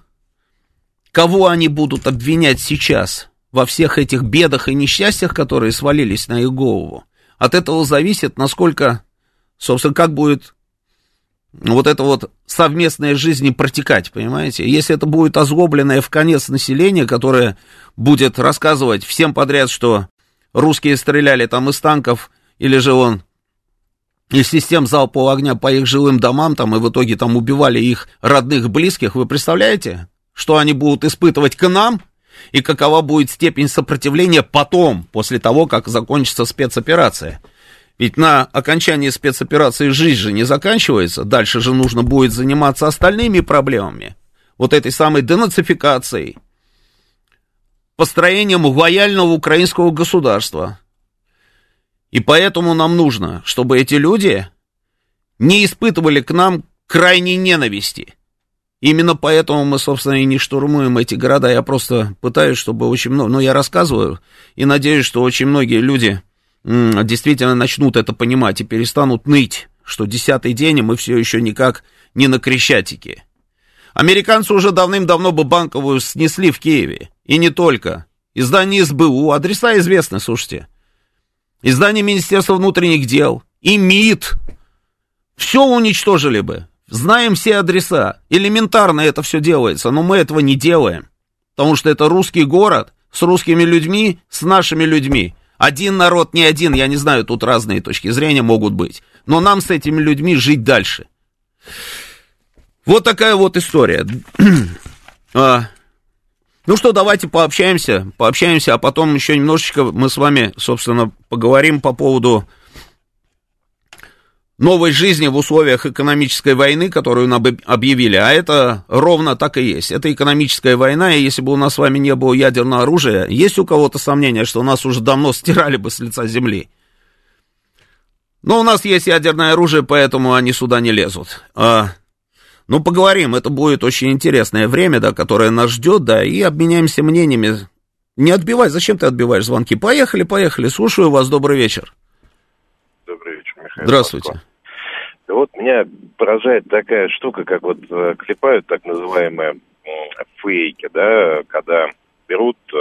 кого они будут обвинять сейчас во всех этих бедах и несчастьях, которые свалились на их голову. От этого зависит, насколько, собственно, как будет вот это вот совместная жизнь протекать, понимаете? Если это будет озлобленное в конец население, которое будет рассказывать всем подряд, что русские стреляли там из танков, или же он из систем залпового огня по их жилым домам, там, и в итоге там убивали их родных, близких, вы представляете, что они будут испытывать к нам, и какова будет степень сопротивления потом, после того, как закончится спецоперация. Ведь на окончании спецоперации жизнь же не заканчивается, дальше же нужно будет заниматься остальными проблемами, вот этой самой денацификацией, построением лояльного украинского государства. И поэтому нам нужно, чтобы эти люди не испытывали к нам крайней ненависти – Именно поэтому мы, собственно, и не штурмуем эти города. Я просто пытаюсь, чтобы очень много... Ну, я рассказываю и надеюсь, что очень многие люди действительно начнут это понимать и перестанут ныть, что десятый день, и мы все еще никак не на Крещатике. Американцы уже давным-давно бы банковую снесли в Киеве. И не только. Издание СБУ, адреса известны, слушайте. Издание Министерства внутренних дел и МИД. Все уничтожили бы. Знаем все адреса. Элементарно это все делается, но мы этого не делаем. Потому что это русский город с русскими людьми, с нашими людьми. Один народ, не один, я не знаю, тут разные точки зрения могут быть. Но нам с этими людьми жить дальше. Вот такая вот история. [clears throat] а, ну что, давайте пообщаемся, пообщаемся, а потом еще немножечко мы с вами, собственно, поговорим по поводу новой жизни в условиях экономической войны, которую нам объявили, а это ровно так и есть. Это экономическая война, и если бы у нас с вами не было ядерного оружия, есть у кого-то сомнения, что нас уже давно стирали бы с лица земли? Но у нас есть ядерное оружие, поэтому они сюда не лезут. А, ну, поговорим, это будет очень интересное время, да, которое нас ждет, да, и обменяемся мнениями. Не отбивай, зачем ты отбиваешь звонки? Поехали, поехали, слушаю вас, добрый вечер. Здравствуйте. Вот меня поражает такая штука, как вот э, клепают так называемые фейки, да, когда берут э,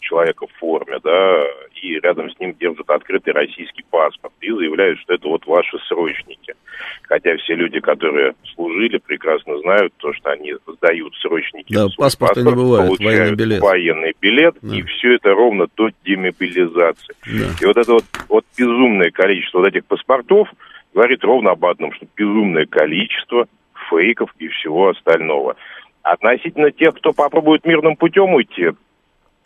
человека в форме, да, и рядом с ним держат открытый российский паспорт и заявляют, что это вот ваши срочники. Хотя все люди, которые служили, прекрасно знают то, что они сдают срочники. Да, паспорта паспорт, не бывает, получают военный билет. Военный билет, да. и все это ровно до демобилизации. Да. И вот это вот, вот безумное количество вот этих паспортов говорит ровно об одном, что безумное количество фейков и всего остального. Относительно тех, кто попробует мирным путем уйти,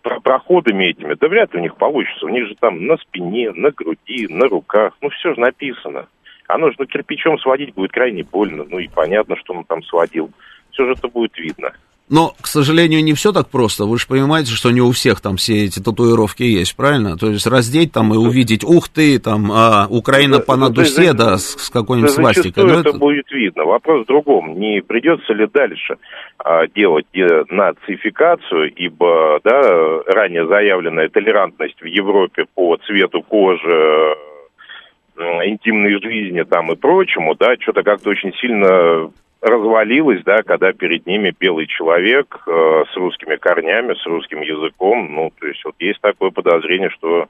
проходами этими, да вряд ли у них получится. У них же там на спине, на груди, на руках, ну все же написано. Оно же ну, кирпичом сводить будет крайне больно, ну и понятно, что он там сводил. Все же это будет видно. Но, к сожалению, не все так просто. Вы же понимаете, что не у всех там все эти татуировки есть, правильно? То есть раздеть там и увидеть, ух ты, там, а, Украина да, по надусе, да, с, с какой-нибудь свастикой. Ну, это, это будет видно. Вопрос в другом. Не придется ли дальше а, делать нацификацию, ибо, да, ранее заявленная толерантность в Европе по цвету кожи, интимной жизни там и прочему, да, что-то как-то очень сильно развалилась, да, когда перед ними белый человек э, с русскими корнями, с русским языком. Ну, то есть вот есть такое подозрение, что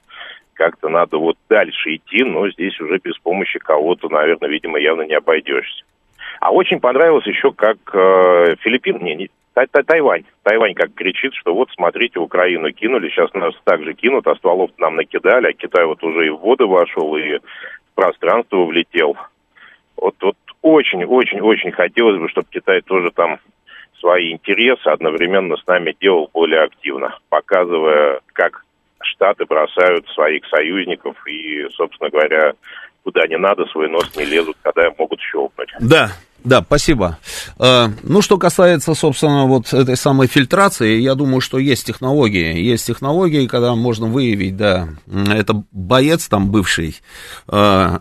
как-то надо вот дальше идти, но здесь уже без помощи кого-то, наверное, видимо, явно не обойдешься. А очень понравилось еще, как э, Филиппин, не, не Тай -тай Тайвань. Тайвань как кричит, что вот смотрите, Украину кинули, сейчас нас также кинут, а стволов нам накидали, а Китай вот уже и в воды вошел, и в пространство влетел. Вот, вот очень-очень-очень хотелось бы, чтобы Китай тоже там свои интересы одновременно с нами делал более активно, показывая, как Штаты бросают своих союзников и, собственно говоря, куда не надо, свой нос не лезут, когда могут щелкнуть. Да, да, спасибо. Э, ну, что касается, собственно, вот этой самой фильтрации, я думаю, что есть технологии. Есть технологии, когда можно выявить, да, это боец там бывший, э,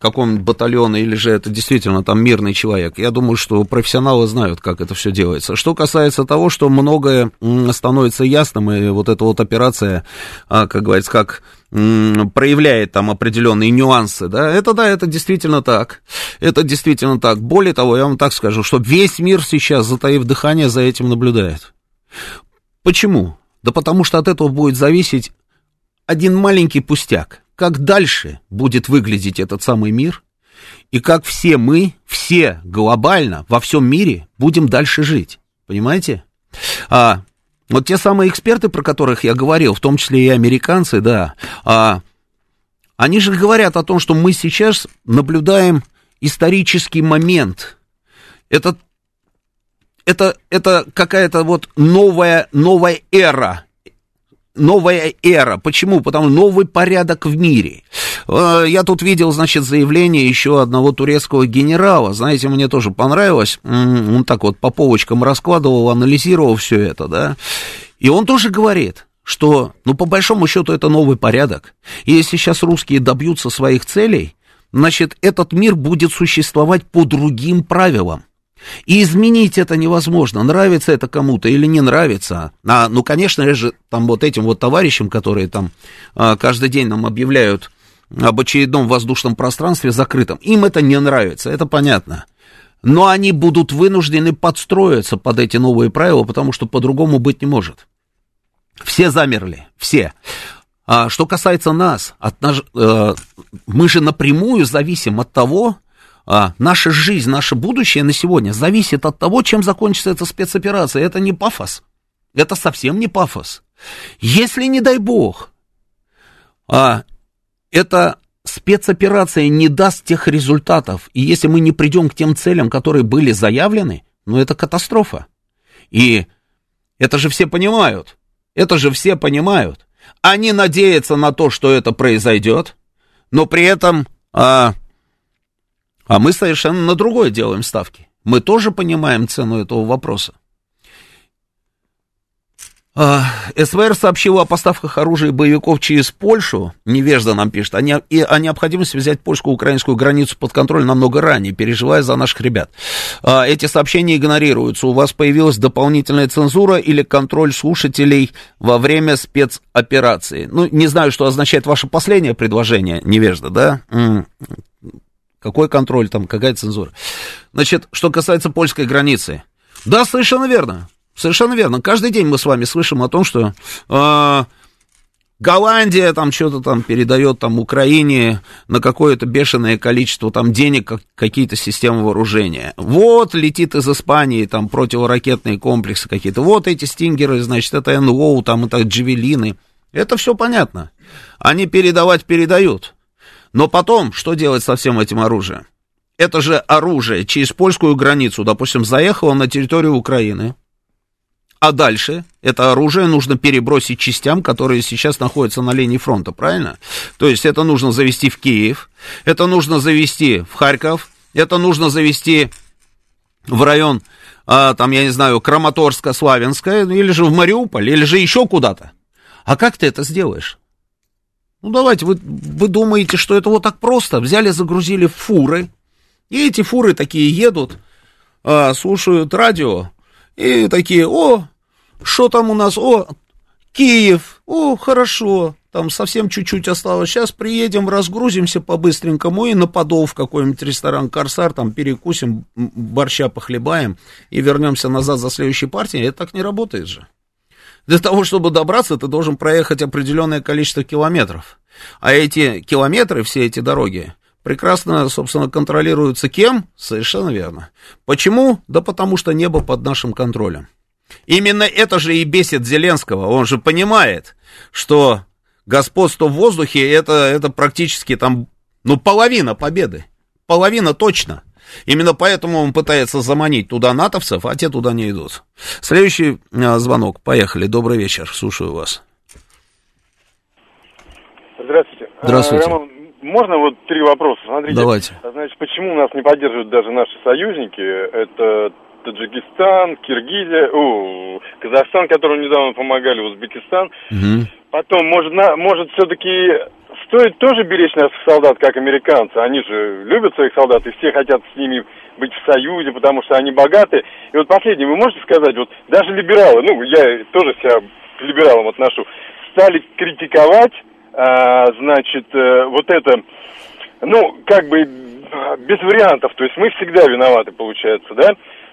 каком-нибудь батальона, или же это действительно там мирный человек. Я думаю, что профессионалы знают, как это все делается. Что касается того, что многое становится ясным, и вот эта вот операция, а, как говорится, как проявляет там определенные нюансы, да, это да, это действительно так, это действительно так. Более того, я вам так скажу, что весь мир сейчас, затаив дыхание, за этим наблюдает. Почему? Да потому что от этого будет зависеть один маленький пустяк. Как дальше будет выглядеть этот самый мир, и как все мы, все глобально во всем мире будем дальше жить. Понимаете? А, вот те самые эксперты, про которых я говорил, в том числе и американцы, да, а, они же говорят о том, что мы сейчас наблюдаем исторический момент. Это, это, это какая-то вот новая, новая эра новая эра. Почему? Потому что новый порядок в мире. Э, я тут видел, значит, заявление еще одного турецкого генерала. Знаете, мне тоже понравилось. Он так вот по полочкам раскладывал, анализировал все это, да. И он тоже говорит, что, ну, по большому счету, это новый порядок. И если сейчас русские добьются своих целей, значит, этот мир будет существовать по другим правилам. И изменить это невозможно, нравится это кому-то или не нравится. А, ну, конечно же, там вот этим вот товарищам, которые там а, каждый день нам объявляют об очередном воздушном пространстве закрытом, им это не нравится, это понятно. Но они будут вынуждены подстроиться под эти новые правила, потому что по-другому быть не может. Все замерли, все. А что касается нас, от наш, э, мы же напрямую зависим от того, а, наша жизнь, наше будущее на сегодня зависит от того, чем закончится эта спецоперация. Это не пафос. Это совсем не пафос. Если, не дай бог, а, эта спецоперация не даст тех результатов, и если мы не придем к тем целям, которые были заявлены, ну это катастрофа. И это же все понимают. Это же все понимают. Они надеются на то, что это произойдет, но при этом... А, а мы совершенно на другое делаем ставки. Мы тоже понимаем цену этого вопроса. А, СВР сообщила о поставках оружия и боевиков через Польшу, невежда нам пишет, о, не, и о необходимости взять польско-украинскую границу под контроль намного ранее, переживая за наших ребят. А, эти сообщения игнорируются. У вас появилась дополнительная цензура или контроль слушателей во время спецоперации? Ну, не знаю, что означает ваше последнее предложение, невежда, да? Какой контроль там, какая цензура? Значит, что касается польской границы. Да, совершенно верно. Совершенно верно. Каждый день мы с вами слышим о том, что э, Голландия там что-то там передает там Украине на какое-то бешеное количество там денег как, какие-то системы вооружения. Вот летит из Испании там противоракетные комплексы какие-то. Вот эти стингеры, значит, это НЛО, там это джевелины. Это все понятно. Они передавать передают. Но потом, что делать со всем этим оружием? Это же оружие через польскую границу, допустим, заехало на территорию Украины, а дальше это оружие нужно перебросить частям, которые сейчас находятся на линии фронта, правильно? То есть это нужно завести в Киев, это нужно завести в Харьков, это нужно завести в район, а, там, я не знаю, Краматорска, Славянска, или же в Мариуполь, или же еще куда-то. А как ты это сделаешь? Ну, давайте, вы, вы думаете, что это вот так просто? Взяли, загрузили фуры, и эти фуры такие едут, а, слушают радио, и такие, о, что там у нас, о, Киев, о, хорошо, там совсем чуть-чуть осталось. Сейчас приедем, разгрузимся по-быстренькому и на в какой-нибудь ресторан Корсар, там перекусим, борща похлебаем и вернемся назад за следующей партией. Это так не работает же. Для того, чтобы добраться, ты должен проехать определенное количество километров. А эти километры, все эти дороги, прекрасно, собственно, контролируются кем? Совершенно верно. Почему? Да потому что небо под нашим контролем. Именно это же и бесит Зеленского. Он же понимает, что господство в воздухе это, это практически там, ну, половина победы. Половина точно. Именно поэтому он пытается заманить туда натовцев, а те туда не идут. Следующий а, звонок. Поехали. Добрый вечер. Слушаю вас. Здравствуйте. Здравствуйте. Роман, можно вот три вопроса? Смотрите, Давайте. Значит, почему нас не поддерживают даже наши союзники? Это Таджикистан, Киргизия, о, Казахстан, которому недавно помогали, Узбекистан. Угу. Потом, может, на, может все-таки стоит тоже беречь наших солдат, как американцы. Они же любят своих солдат, и все хотят с ними быть в союзе, потому что они богаты. И вот последнее, вы можете сказать, вот даже либералы, ну, я тоже себя к либералам отношу, стали критиковать а, значит, э, вот это, ну, как бы без вариантов, то есть мы всегда виноваты, получается, да?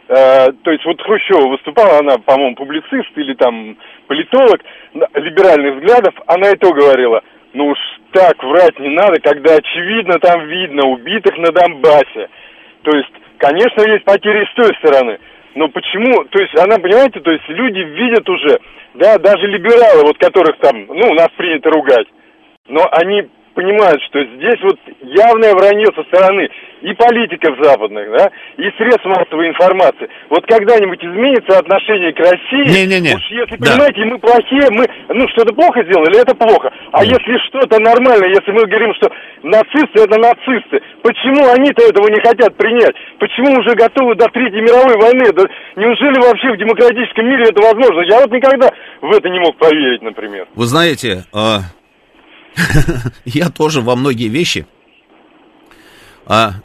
А, то есть вот Хрущева выступала, она, по-моему, публицист или там политолог либеральных взглядов, она и то говорила, ну уж так врать не надо, когда очевидно там видно убитых на Донбассе. То есть, конечно, есть потери с той стороны, но почему, то есть она, понимаете, то есть люди видят уже, да, даже либералы, вот которых там, ну, нас принято ругать, но они понимают, что здесь вот явное вранье со стороны и политиков западных, да, и средств массовой информации. Вот когда-нибудь изменится отношение к России, Не-не-не. уж если, Да. понимаете, мы плохие, мы, ну, что-то плохо сделали, это плохо. А если что-то нормально, если мы говорим, что нацисты это нацисты, почему они-то этого не хотят принять? Почему уже готовы до Третьей мировой войны? Да неужели вообще в демократическом мире это возможно? Я вот никогда в это не мог поверить, например. Вы знаете, а, [laughs] я тоже во многие вещи а,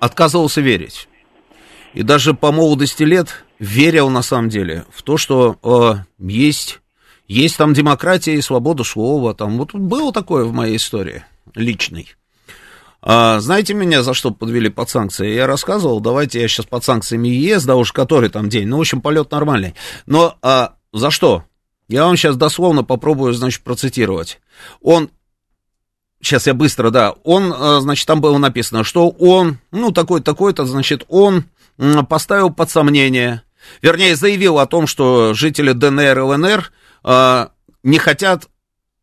отказывался верить. И даже по молодости лет верил на самом деле в то, что а, есть, есть там демократия и свобода слова. Там вот было такое в моей истории личной. А, знаете меня, за что подвели под санкции? Я рассказывал, давайте я сейчас под санкциями ЕС, да уж который там день. Ну, в общем, полет нормальный. Но а, за что? Я вам сейчас дословно попробую, значит, процитировать. Он сейчас я быстро, да, он, э, значит, там было написано, что он, ну, такой-такой-то, значит, он поставил под сомнение, вернее, заявил о том, что жители ДНР и ЛНР э, не хотят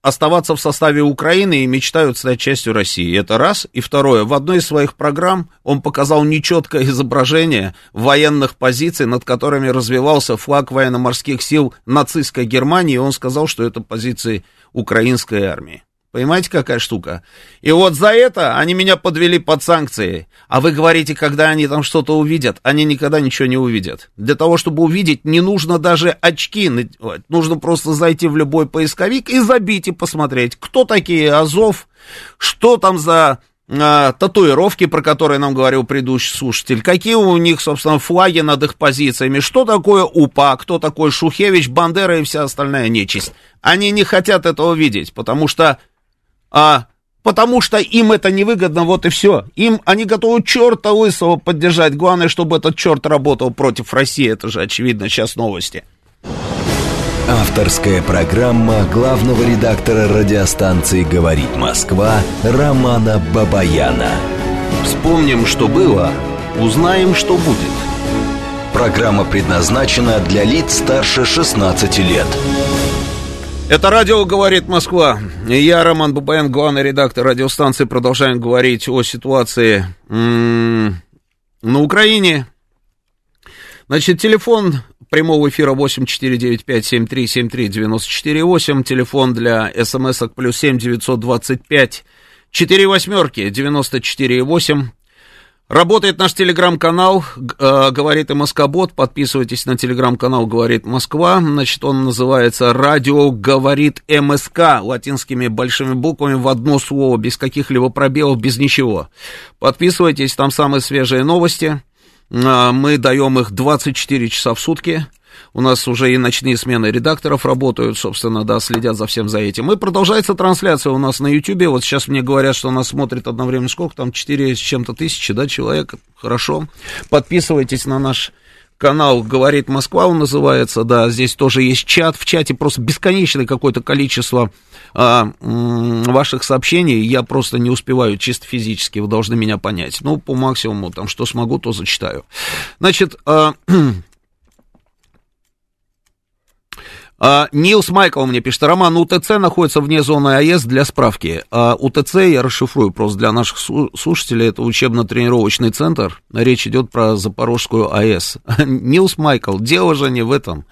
оставаться в составе Украины и мечтают стать частью России. Это раз. И второе. В одной из своих программ он показал нечеткое изображение военных позиций, над которыми развивался флаг военно-морских сил нацистской Германии. И он сказал, что это позиции украинской армии. Понимаете, какая штука? И вот за это они меня подвели под санкции. А вы говорите, когда они там что-то увидят, они никогда ничего не увидят. Для того, чтобы увидеть, не нужно даже очки надевать. Нужно просто зайти в любой поисковик и забить и посмотреть, кто такие Азов, что там за а, татуировки, про которые нам говорил предыдущий слушатель, какие у них, собственно, флаги над их позициями, что такое УПА, кто такой Шухевич, Бандера и вся остальная нечисть. Они не хотят этого видеть, потому что а потому что им это невыгодно, вот и все. Им, они готовы черта лысого поддержать. Главное, чтобы этот черт работал против России. Это же очевидно сейчас новости. Авторская программа главного редактора радиостанции «Говорит Москва» Романа Бабаяна. Вспомним, что было, узнаем, что будет. Программа предназначена для лиц старше 16 лет. Это радио «Говорит Москва». Я, Роман Бабаян, главный редактор радиостанции. Продолжаем говорить о ситуации на Украине. Значит, телефон прямого эфира 8495-7373-94-8. Телефон для смс-ок плюс 7 925 4 восьмерки 94-8. Работает наш телеграм-канал, э, говорит и Москобот. Подписывайтесь на телеграм-канал Говорит Москва. Значит, он называется Радио Говорит МСК латинскими большими буквами в одно слово, без каких-либо пробелов, без ничего. Подписывайтесь, там самые свежие новости. Э, мы даем их 24 часа в сутки. У нас уже и ночные смены редакторов работают, собственно, да, следят за всем за этим. И продолжается трансляция у нас на YouTube. Вот сейчас мне говорят, что нас смотрит одновременно сколько там, 4 с чем-то тысячи, да, человек. Хорошо. Подписывайтесь на наш канал «Говорит Москва» он называется, да, здесь тоже есть чат, в чате просто бесконечное какое-то количество а, ваших сообщений, я просто не успеваю чисто физически, вы должны меня понять, ну, по максимуму, там, что смогу, то зачитаю. Значит, а, [clears throat] А, Нилс Майкл мне пишет, Роман, УТЦ находится вне зоны АЭС для справки. А, УТЦ, я расшифрую просто для наших слушателей, это учебно-тренировочный центр. Речь идет про Запорожскую АЭС. [laughs] Нилс Майкл, дело же не в этом.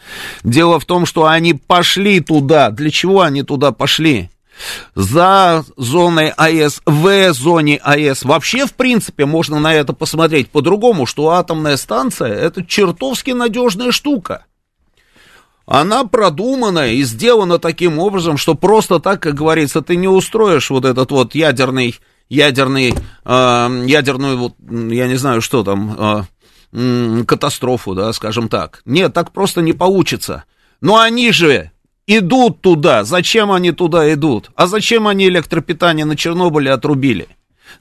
Дело в том, что они пошли туда. Для чего они туда пошли? за зоной АЭС, в зоне АЭС. Вообще, в принципе, можно на это посмотреть по-другому, что атомная станция это чертовски надежная штука она продумана и сделана таким образом, что просто так, как говорится, ты не устроишь вот этот вот ядерный, ядерный, э, ядерную, вот, я не знаю, что там, э, катастрофу, да, скажем так. Нет, так просто не получится. Но они же идут туда. Зачем они туда идут? А зачем они электропитание на Чернобыле отрубили?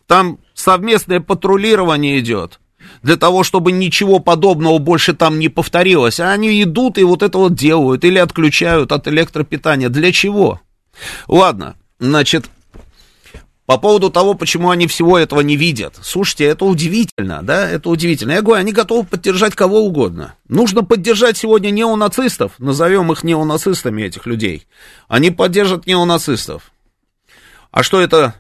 Там совместное патрулирование идет для того, чтобы ничего подобного больше там не повторилось. А они идут и вот это вот делают, или отключают от электропитания. Для чего? Ладно, значит, по поводу того, почему они всего этого не видят. Слушайте, это удивительно, да, это удивительно. Я говорю, они готовы поддержать кого угодно. Нужно поддержать сегодня неонацистов, назовем их неонацистами, этих людей. Они поддержат неонацистов. А что это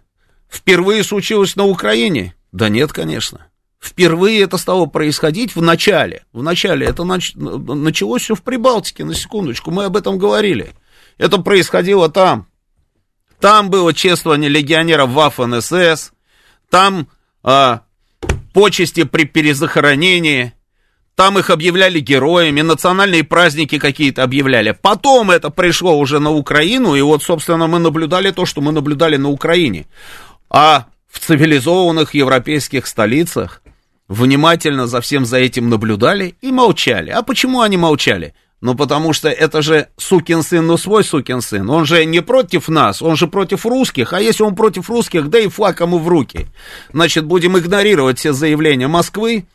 впервые случилось на Украине? Да нет, конечно. Впервые это стало происходить в начале. В начале это нач... началось все в Прибалтике, на секундочку, мы об этом говорили. Это происходило там. Там было чествование легионеров Ваффен СС, там а, почести при перезахоронении, там их объявляли героями, национальные праздники какие-то объявляли. Потом это пришло уже на Украину, и вот, собственно, мы наблюдали то, что мы наблюдали на Украине. А в цивилизованных европейских столицах внимательно за всем за этим наблюдали и молчали. А почему они молчали? Ну, потому что это же сукин сын, ну свой сукин сын. Он же не против нас, он же против русских. А если он против русских, да и флаг ему в руки. Значит, будем игнорировать все заявления Москвы.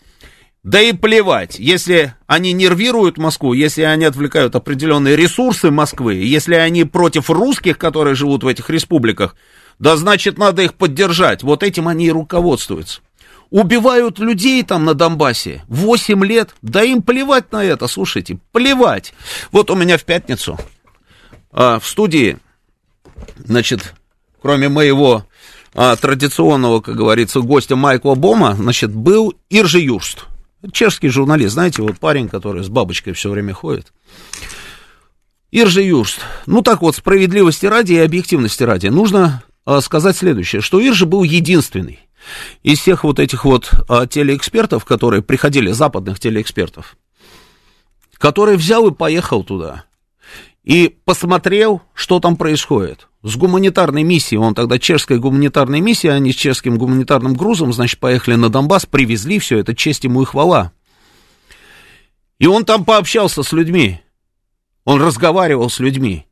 Да и плевать, если они нервируют Москву, если они отвлекают определенные ресурсы Москвы, если они против русских, которые живут в этих республиках, Да значит, надо их поддержать. Вот этим они и руководствуются. Убивают людей там на Донбассе 8 лет, да им плевать на это, слушайте, плевать. Вот у меня в пятницу а, в студии, значит, кроме моего а, традиционного, как говорится, гостя Майкла Бома, значит, был Иржи Юрст. Чешский журналист, знаете, вот парень, который с бабочкой все время ходит. Иржи Юрст. Ну так вот, справедливости ради и объективности ради. Нужно а, сказать следующее, что Иржи был единственный из всех вот этих вот а, телеэкспертов, которые приходили, западных телеэкспертов, который взял и поехал туда и посмотрел, что там происходит. С гуманитарной миссией, он тогда чешская гуманитарная миссия, они с чешским гуманитарным грузом, значит, поехали на Донбасс, привезли все это, честь ему и хвала. И он там пообщался с людьми, он разговаривал с людьми.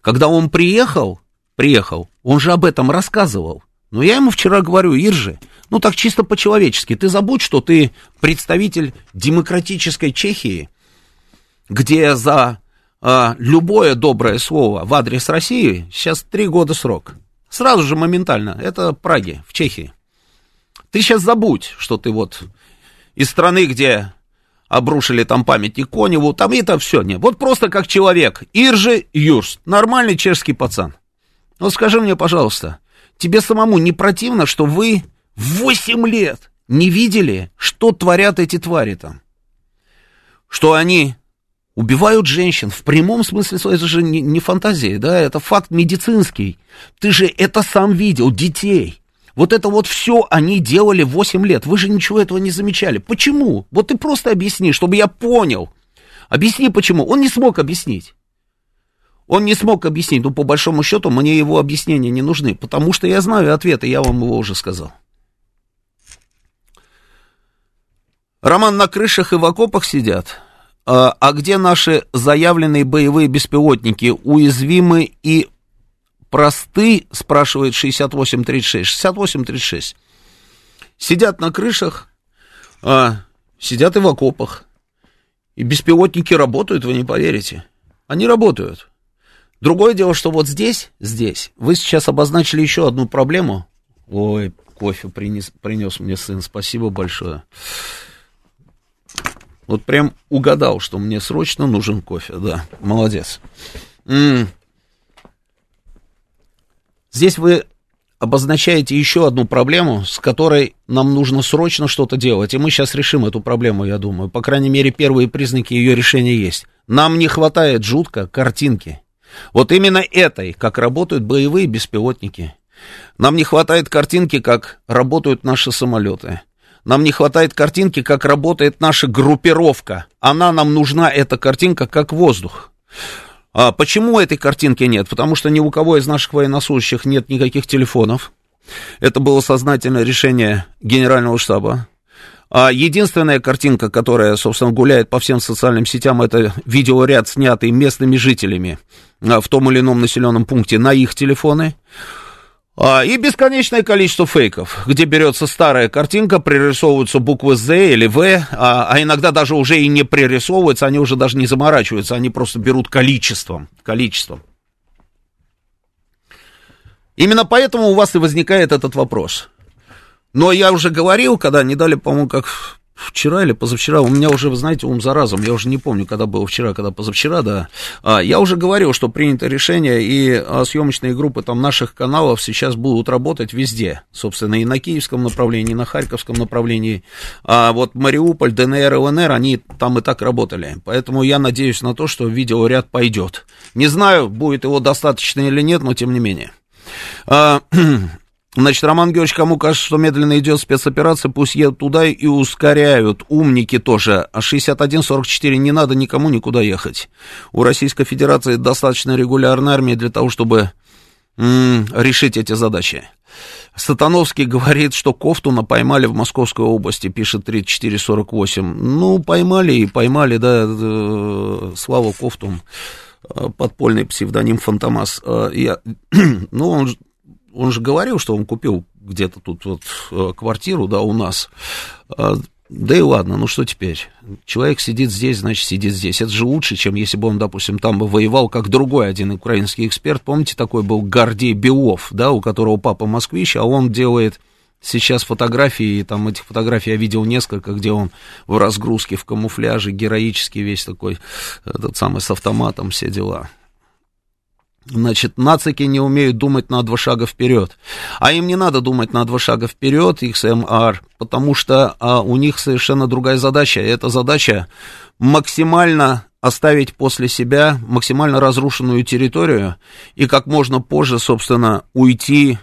Когда он приехал, приехал, он же об этом рассказывал. Но я ему вчера говорю, Иржи, ну так чисто по-человечески, ты забудь, что ты представитель демократической Чехии, где за а, любое доброе слово в адрес России сейчас три года срок. Сразу же моментально. Это Праги, в Чехии. Ты сейчас забудь, что ты вот из страны, где обрушили там памятник Коневу, там это все нет. Вот просто как человек. Иржи Юрст, нормальный чешский пацан. Вот скажи мне, пожалуйста, тебе самому не противно, что вы 8 лет не видели, что творят эти твари там? Что они убивают женщин в прямом смысле слова, это же не, не фантазия, да, это факт медицинский. Ты же это сам видел, детей. Вот это вот все они делали 8 лет. Вы же ничего этого не замечали. Почему? Вот ты просто объясни, чтобы я понял. Объясни, почему. Он не смог объяснить. Он не смог объяснить, но по большому счету мне его объяснения не нужны, потому что я знаю ответ, и я вам его уже сказал. Роман, на крышах и в окопах сидят. А, а где наши заявленные боевые беспилотники? Уязвимы и просты, спрашивает 6836. 6836. Сидят на крышах, а, сидят и в окопах. И беспилотники работают, вы не поверите. Они работают. Другое дело, что вот здесь, здесь, вы сейчас обозначили еще одну проблему. Ой, кофе принес, принес мне сын, спасибо большое. Вот прям угадал, что мне срочно нужен кофе, да, молодец. Здесь вы обозначаете еще одну проблему, с которой нам нужно срочно что-то делать, и мы сейчас решим эту проблему, я думаю. По крайней мере, первые признаки ее решения есть. Нам не хватает жутко картинки вот именно этой, как работают боевые беспилотники. Нам не хватает картинки, как работают наши самолеты. Нам не хватает картинки, как работает наша группировка. Она нам нужна, эта картинка, как воздух. А почему этой картинки нет? Потому что ни у кого из наших военнослужащих нет никаких телефонов. Это было сознательное решение генерального штаба. А единственная картинка, которая, собственно, гуляет по всем социальным сетям, это видеоряд, снятый местными жителями а, в том или ином населенном пункте на их телефоны. А, и бесконечное количество фейков, где берется старая картинка, пририсовываются буквы Z или V, а, а иногда даже уже и не пририсовываются, они уже даже не заморачиваются, они просто берут количеством, количеством. Именно поэтому у вас и возникает этот вопрос. Но я уже говорил, когда не дали, по-моему, как вчера или позавчера, у меня уже, вы знаете, ум за разум, я уже не помню, когда было вчера, когда позавчера, да, а, я уже говорил, что принято решение, и а, съемочные группы там наших каналов сейчас будут работать везде, собственно, и на киевском направлении, и на харьковском направлении, а вот Мариуполь, ДНР, ЛНР, они там и так работали, поэтому я надеюсь на то, что видеоряд пойдет. Не знаю, будет его достаточно или нет, но тем не менее. А, [clears throat] Значит, Роман Георгиевич, кому кажется, что медленно идет спецоперация, пусть едут туда и ускоряют. Умники тоже. А 61-44 не надо никому никуда ехать. У Российской Федерации достаточно регулярная армия для того, чтобы м- решить эти задачи. Сатановский говорит, что Кофтуна поймали в Московской области, пишет 3448. Ну, поймали и поймали, да, э, Слава Кофтун, э, подпольный псевдоним Фантомас. Э, я, [clears throat] ну, он он же говорил, что он купил где-то тут вот э, квартиру, да, у нас. А, да и ладно, ну что теперь? Человек сидит здесь, значит, сидит здесь. Это же лучше, чем если бы он, допустим, там бы воевал, как другой один украинский эксперт. Помните, такой был Гордей Белов, да, у которого папа москвич, а он делает сейчас фотографии, там этих фотографий я видел несколько, где он в разгрузке, в камуфляже, героический весь такой, этот самый с автоматом, все дела. Значит, нацики не умеют думать на два шага вперед. А им не надо думать на два шага вперед, XMR, потому что а, у них совершенно другая задача. Эта задача максимально оставить после себя максимально разрушенную территорию и как можно позже, собственно, уйти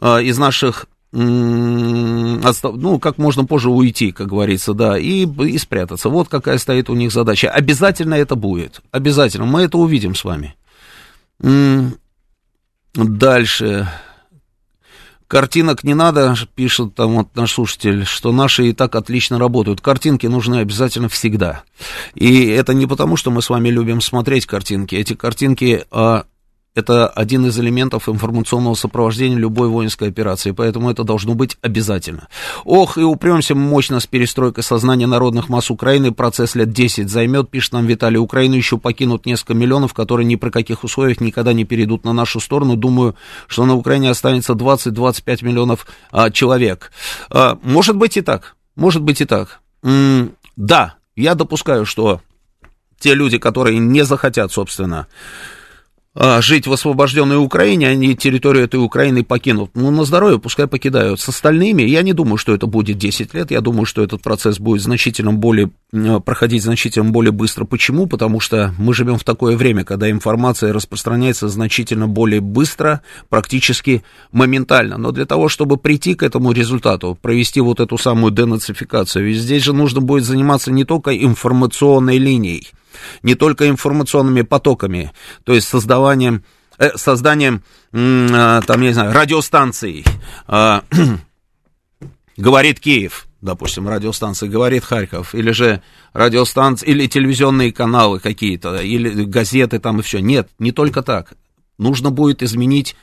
а, из наших ну, как можно позже уйти, как говорится, да, и, и спрятаться. Вот какая стоит у них задача. Обязательно это будет. Обязательно. Мы это увидим с вами. Дальше. Картинок не надо, пишет там вот наш слушатель, что наши и так отлично работают. Картинки нужны обязательно всегда. И это не потому, что мы с вами любим смотреть картинки. Эти картинки а, это один из элементов информационного сопровождения любой воинской операции, поэтому это должно быть обязательно. Ох, и упремся мощно с перестройкой сознания народных масс Украины, процесс лет 10 займет, пишет нам Виталий. Украину еще покинут несколько миллионов, которые ни при каких условиях никогда не перейдут на нашу сторону. Думаю, что на Украине останется 20-25 миллионов а, человек. А, может быть и так, может быть и так. М- да, я допускаю, что те люди, которые не захотят, собственно, жить в освобожденной Украине, они территорию этой Украины покинут. Ну, на здоровье пускай покидают. С остальными я не думаю, что это будет 10 лет. Я думаю, что этот процесс будет значительно более, проходить значительно более быстро. Почему? Потому что мы живем в такое время, когда информация распространяется значительно более быстро, практически моментально. Но для того, чтобы прийти к этому результату, провести вот эту самую денацификацию, здесь же нужно будет заниматься не только информационной линией, не только информационными потоками, то есть создаванием, э, созданием, э, там, я не знаю, радиостанций, э, [clears throat] говорит Киев, допустим, радиостанции «Говорит Харьков», или же радиостанции, или телевизионные каналы какие-то, или газеты там и все. Нет, не только так. Нужно будет изменить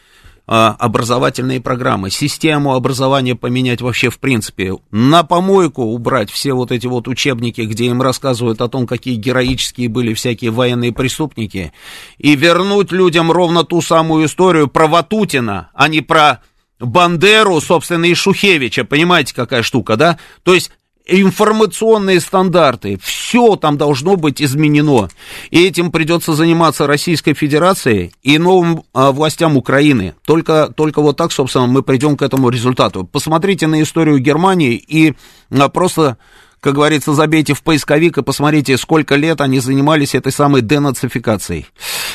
образовательные программы, систему образования поменять вообще в принципе, на помойку убрать все вот эти вот учебники, где им рассказывают о том, какие героические были всякие военные преступники, и вернуть людям ровно ту самую историю про Ватутина, а не про Бандеру, собственно, и Шухевича, понимаете, какая штука, да? То есть информационные стандарты, все там должно быть изменено. И этим придется заниматься Российской Федерацией и новым а, властям Украины. Только, только вот так, собственно, мы придем к этому результату. Посмотрите на историю Германии и а, просто как говорится, забейте в поисковик и посмотрите, сколько лет они занимались этой самой денацификацией.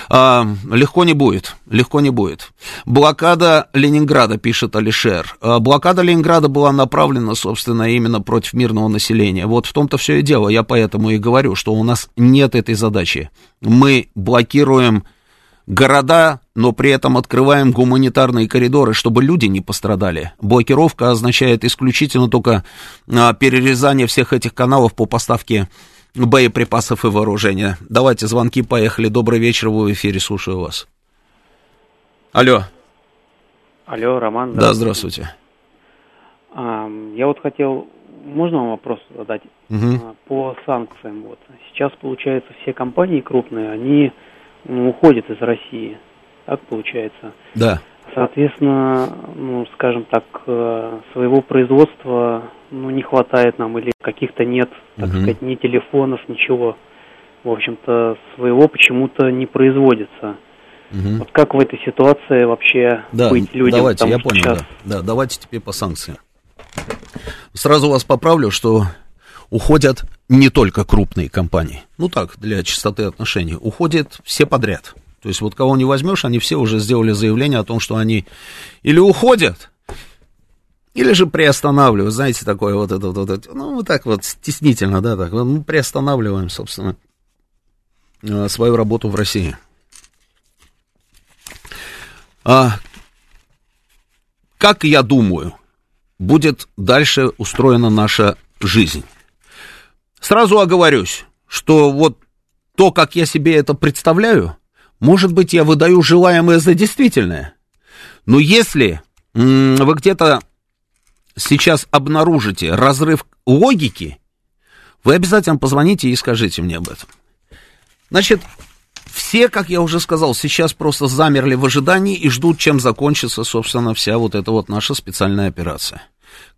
А, легко не будет, легко не будет. Блокада Ленинграда, пишет Алишер. А, блокада Ленинграда была направлена, собственно, именно против мирного населения. Вот в том-то все и дело. Я поэтому и говорю, что у нас нет этой задачи. Мы блокируем города, но при этом открываем гуманитарные коридоры, чтобы люди не пострадали. Блокировка означает исключительно только а, перерезание всех этих каналов по поставке боеприпасов и вооружения. Давайте звонки, поехали. Добрый вечер, вы в эфире, слушаю вас. Алло. Алло, Роман. Да, здравствуйте. Я вот хотел, можно вам вопрос задать угу. по санкциям? Вот. Сейчас, получается, все компании крупные, они ну, уходит из России. Так получается. Да. Соответственно, ну, скажем так, э, своего производства ну, не хватает нам или каких-то нет, так угу. сказать, ни телефонов, ничего. В общем-то, своего почему-то не производится. Угу. Вот как в этой ситуации вообще да, быть людям? Давайте, я понял, сейчас... да. да. Давайте теперь по санкциям. Сразу вас поправлю, что уходят не только крупные компании. Ну так, для чистоты отношений. Уходят все подряд. То есть вот кого не возьмешь, они все уже сделали заявление о том, что они или уходят, или же приостанавливают. Знаете, такое вот это вот, это, ну, вот так вот стеснительно, да, так. Мы приостанавливаем, собственно, э, свою работу в России. А, как я думаю, будет дальше устроена наша жизнь? Сразу оговорюсь, что вот то, как я себе это представляю, может быть, я выдаю желаемое за действительное. Но если вы где-то сейчас обнаружите разрыв логики Вы обязательно позвоните и скажите мне об этом. Значит, все, как я уже сказал, сейчас просто замерли в ожидании и ждут, чем закончится, собственно, вся вот эта вот наша специальная операция.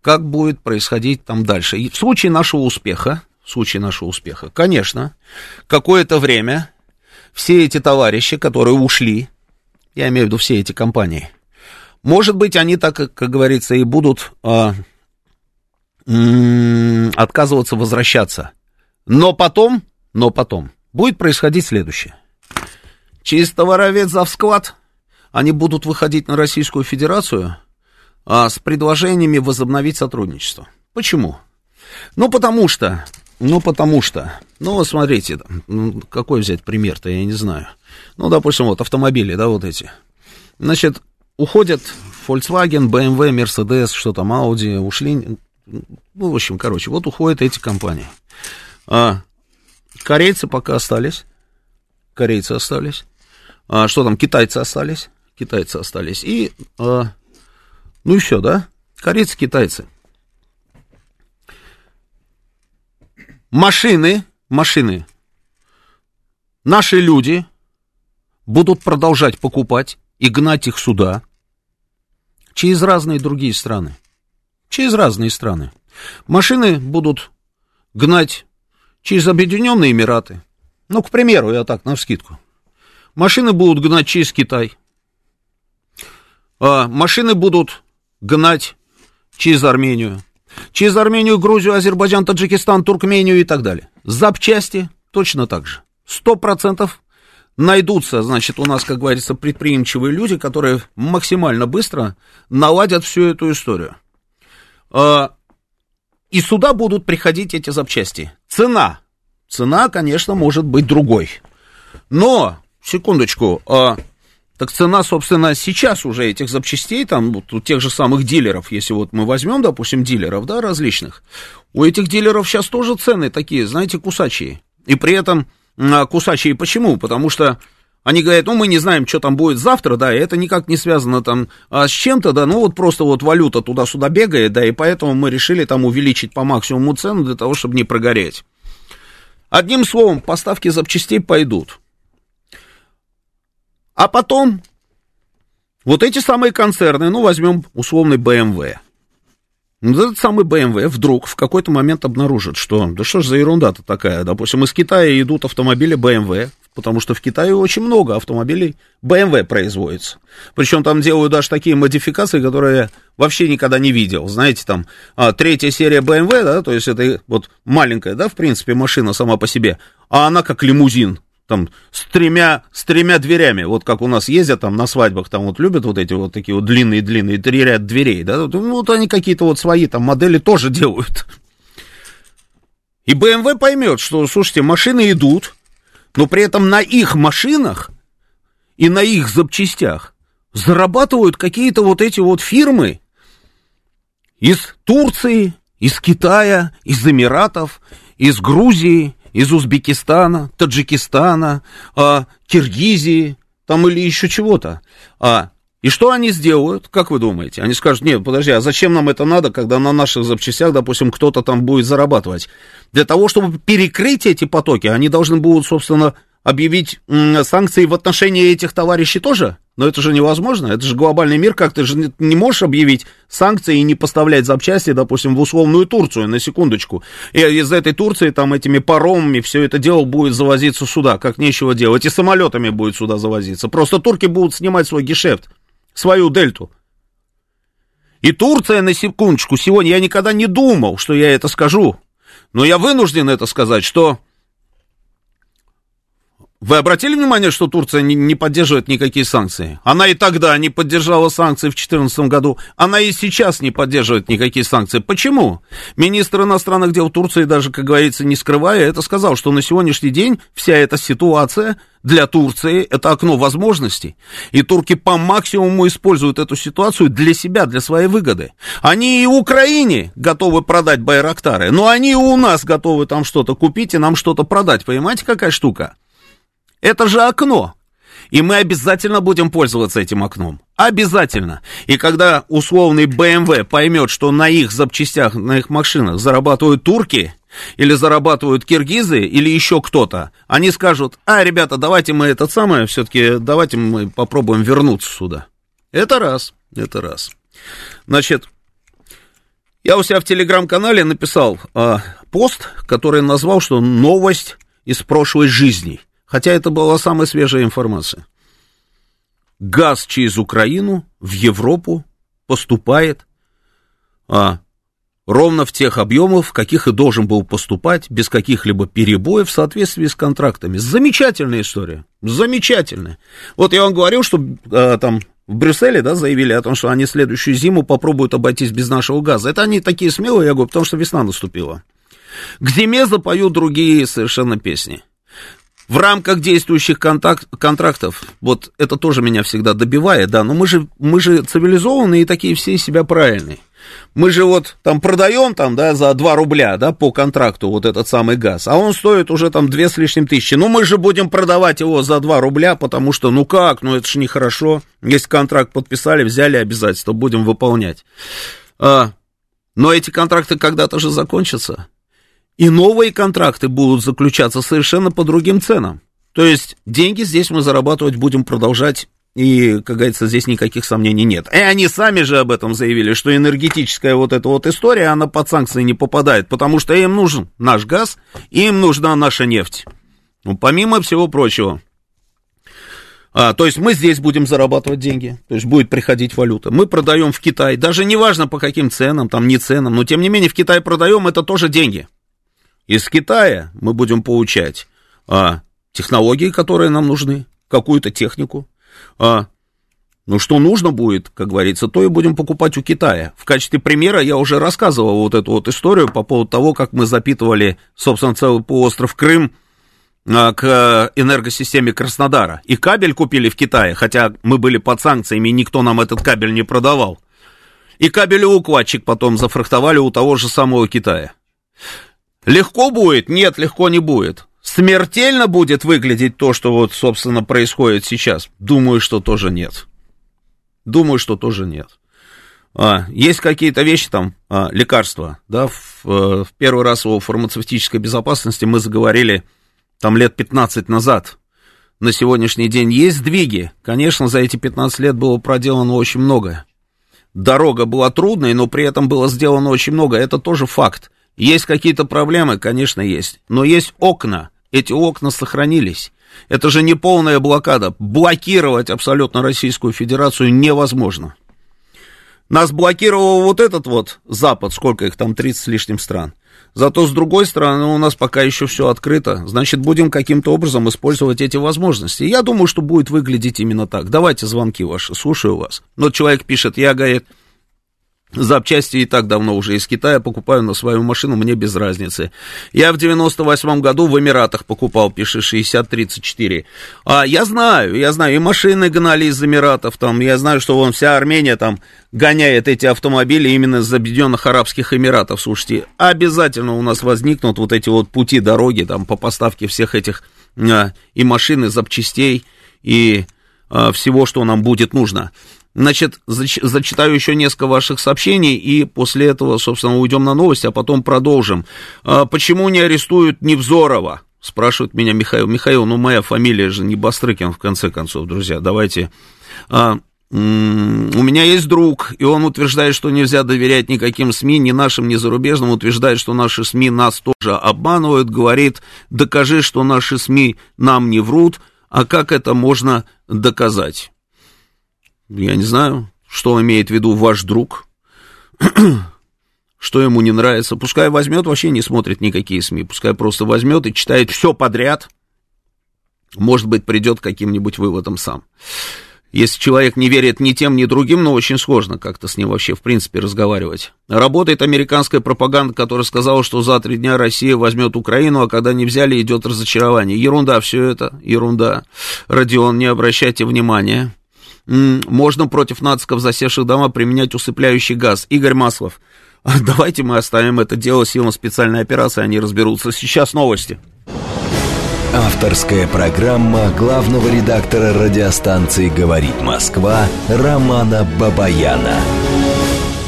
Как будет происходить там дальше. И в случае нашего успеха, в случае нашего успеха, конечно, какое-то время все эти товарищи, которые ушли, я имею в виду все эти компании, может быть, они так, как говорится, и будут м- отказываться возвращаться. Но потом, но потом, будет происходить следующее. Через товаровед завсклад они будут выходить на Российскую Федерацию а, с предложениями возобновить сотрудничество. Почему? Ну, потому что, ну, потому что, ну, смотрите, ну, какой взять пример-то, я не знаю. Ну, допустим, вот автомобили, да, вот эти. Значит, уходят Volkswagen, BMW, Mercedes, что там, Audi, ушли, ну, в общем, короче, вот уходят эти компании. А, корейцы пока остались, корейцы остались. А, что там, китайцы остались, китайцы остались. И, а, ну все, да, корейцы, китайцы. Машины, машины, наши люди будут продолжать покупать и гнать их сюда через разные другие страны. Через разные страны. Машины будут гнать через Объединенные Эмираты. Ну, к примеру, я так, на вскидку. Машины будут гнать через Китай. А машины будут гнать через Армению. Через Армению, Грузию, Азербайджан, Таджикистан, Туркмению и так далее. Запчасти точно так же. Сто процентов найдутся, значит, у нас, как говорится, предприимчивые люди, которые максимально быстро наладят всю эту историю. А, и сюда будут приходить эти запчасти. Цена. Цена, конечно, может быть другой. Но, секундочку, а, так цена, собственно, сейчас уже этих запчастей, там, вот, у тех же самых дилеров, если вот мы возьмем, допустим, дилеров, да, различных, у этих дилеров сейчас тоже цены такие, знаете, кусачие. И при этом кусачие почему? Потому что они говорят, ну, мы не знаем, что там будет завтра, да, и это никак не связано там а, с чем-то, да, ну, вот просто вот валюта туда-сюда бегает, да, и поэтому мы решили там увеличить по максимуму цену для того, чтобы не прогореть. Одним словом, поставки запчастей пойдут. А потом вот эти самые концерны, ну, возьмем условный BMW. Ну, этот самый BMW вдруг в какой-то момент обнаружит, что, да что ж за ерунда-то такая, допустим, из Китая идут автомобили BMW, потому что в Китае очень много автомобилей BMW производится. Причем там делают даже такие модификации, которые я вообще никогда не видел. Знаете, там а, третья серия BMW, да, то есть это вот маленькая, да, в принципе, машина сама по себе, а она как лимузин там с тремя, с тремя дверями, вот как у нас ездят там на свадьбах, там вот любят вот эти вот такие вот длинные-длинные три ряд дверей, да, ну вот они какие-то вот свои там модели тоже [laughs] делают. И BMW поймет, что, слушайте, машины идут, но при этом на их машинах и на их запчастях зарабатывают какие-то вот эти вот фирмы из Турции, из Китая, из Эмиратов, из Грузии, из Узбекистана, Таджикистана, а, Киргизии, там или еще чего-то. А, и что они сделают, как вы думаете? Они скажут, нет, подожди, а зачем нам это надо, когда на наших запчастях, допустим, кто-то там будет зарабатывать? Для того, чтобы перекрыть эти потоки, они должны будут, собственно, объявить санкции в отношении этих товарищей тоже? Но это же невозможно, это же глобальный мир, как ты же не можешь объявить санкции и не поставлять запчасти, допустим, в условную Турцию, на секундочку. И из этой Турции там этими паромами все это дело будет завозиться сюда, как нечего делать, и самолетами будет сюда завозиться. Просто турки будут снимать свой гешефт, свою дельту. И Турция, на секундочку, сегодня я никогда не думал, что я это скажу, но я вынужден это сказать, что вы обратили внимание, что Турция не, не поддерживает никакие санкции? Она и тогда не поддержала санкции в 2014 году, она и сейчас не поддерживает никакие санкции. Почему? Министр иностранных дел Турции, даже, как говорится, не скрывая, это сказал, что на сегодняшний день вся эта ситуация для Турции это окно возможностей. И турки по максимуму используют эту ситуацию для себя, для своей выгоды. Они и Украине готовы продать Байрактары, но они и у нас готовы там что-то купить и нам что-то продать. Понимаете, какая штука? Это же окно. И мы обязательно будем пользоваться этим окном. Обязательно. И когда условный BMW поймет, что на их запчастях, на их машинах зарабатывают турки, или зарабатывают киргизы, или еще кто-то, они скажут, а, ребята, давайте мы это самое, все-таки давайте мы попробуем вернуться сюда. Это раз, это раз. Значит, я у себя в телеграм-канале написал а, пост, который назвал, что новость из прошлой жизни. Хотя это была самая свежая информация. Газ через Украину в Европу поступает а, ровно в тех объемах, в каких и должен был поступать, без каких-либо перебоев в соответствии с контрактами. Замечательная история, замечательная. Вот я вам говорил, что а, там в Брюсселе, да, заявили о том, что они следующую зиму попробуют обойтись без нашего газа. Это они такие смелые, я говорю, потому что весна наступила. К зиме запоют другие совершенно песни. В рамках действующих контакт, контрактов, вот это тоже меня всегда добивает, да, но мы же, мы же цивилизованные и такие все себя правильные. Мы же вот там продаем там, да, за 2 рубля, да, по контракту вот этот самый газ, а он стоит уже там 2 с лишним тысячи. Ну, мы же будем продавать его за 2 рубля, потому что, ну как, ну это же нехорошо. Если контракт подписали, взяли обязательства, будем выполнять. А, но эти контракты когда-то же закончатся. И новые контракты будут заключаться совершенно по другим ценам. То есть деньги здесь мы зарабатывать будем продолжать и, как говорится, здесь никаких сомнений нет. И они сами же об этом заявили, что энергетическая вот эта вот история, она под санкции не попадает, потому что им нужен наш газ, им нужна наша нефть. Ну, помимо всего прочего. А, то есть мы здесь будем зарабатывать деньги, то есть будет приходить валюта. Мы продаем в Китай, даже неважно по каким ценам, там не ценам, но тем не менее в Китай продаем, это тоже деньги. Из Китая мы будем получать а, технологии, которые нам нужны, какую-то технику. А, ну, что нужно будет, как говорится, то и будем покупать у Китая. В качестве примера я уже рассказывал вот эту вот историю по поводу того, как мы запитывали, собственно, целый полуостров Крым а, к энергосистеме Краснодара. И кабель купили в Китае, хотя мы были под санкциями, и никто нам этот кабель не продавал. И кабелеукладчик потом зафрахтовали у того же самого Китая. Легко будет? Нет, легко не будет. Смертельно будет выглядеть то, что вот, собственно, происходит сейчас? Думаю, что тоже нет. Думаю, что тоже нет. А, есть какие-то вещи там, а, лекарства, да, в, э, в первый раз о фармацевтической безопасности мы заговорили там лет 15 назад. На сегодняшний день есть сдвиги. Конечно, за эти 15 лет было проделано очень многое. Дорога была трудной, но при этом было сделано очень много. Это тоже факт. Есть какие-то проблемы, конечно, есть. Но есть окна. Эти окна сохранились. Это же не полная блокада. Блокировать абсолютно Российскую Федерацию невозможно. Нас блокировал вот этот вот Запад, сколько их там, 30 с лишним стран. Зато с другой стороны у нас пока еще все открыто. Значит, будем каким-то образом использовать эти возможности. Я думаю, что будет выглядеть именно так. Давайте звонки ваши, слушаю вас. Вот человек пишет, я, говорит, Запчасти и так давно уже из Китая покупаю на свою машину, мне без разницы. Я в 98 году в Эмиратах покупал, пишет 6034. А я знаю, я знаю, и машины гнали из Эмиратов, там, я знаю, что вон вся Армения там гоняет эти автомобили именно из Объединенных Арабских Эмиратов. Слушайте, обязательно у нас возникнут вот эти вот пути, дороги там по поставке всех этих а, и машин, и запчастей, и а, всего, что нам будет нужно. Значит, зач, зачитаю еще несколько ваших сообщений, и после этого, собственно, уйдем на новости, а потом продолжим. А, почему не арестуют Невзорова? Спрашивает меня Михаил. Михаил, ну моя фамилия же не Бастрыкин, в конце концов, друзья, давайте. А, у меня есть друг, и он утверждает, что нельзя доверять никаким СМИ, ни нашим, ни зарубежным, утверждает, что наши СМИ нас тоже обманывают, говорит, докажи, что наши СМИ нам не врут, а как это можно доказать? Я не знаю, что имеет в виду ваш друг, [clears throat] что ему не нравится. Пускай возьмет, вообще не смотрит никакие СМИ. Пускай просто возьмет и читает все подряд. Может быть, придет каким-нибудь выводам сам. Если человек не верит ни тем, ни другим, ну, очень сложно как-то с ним вообще, в принципе, разговаривать. Работает американская пропаганда, которая сказала, что за три дня Россия возьмет Украину, а когда не взяли, идет разочарование. Ерунда все это, ерунда. Родион, не обращайте внимания можно против нациков, засевших дома, применять усыпляющий газ. Игорь Маслов, давайте мы оставим это дело силам специальной операции, они разберутся. Сейчас новости. Авторская программа главного редактора радиостанции «Говорит Москва» Романа Бабаяна.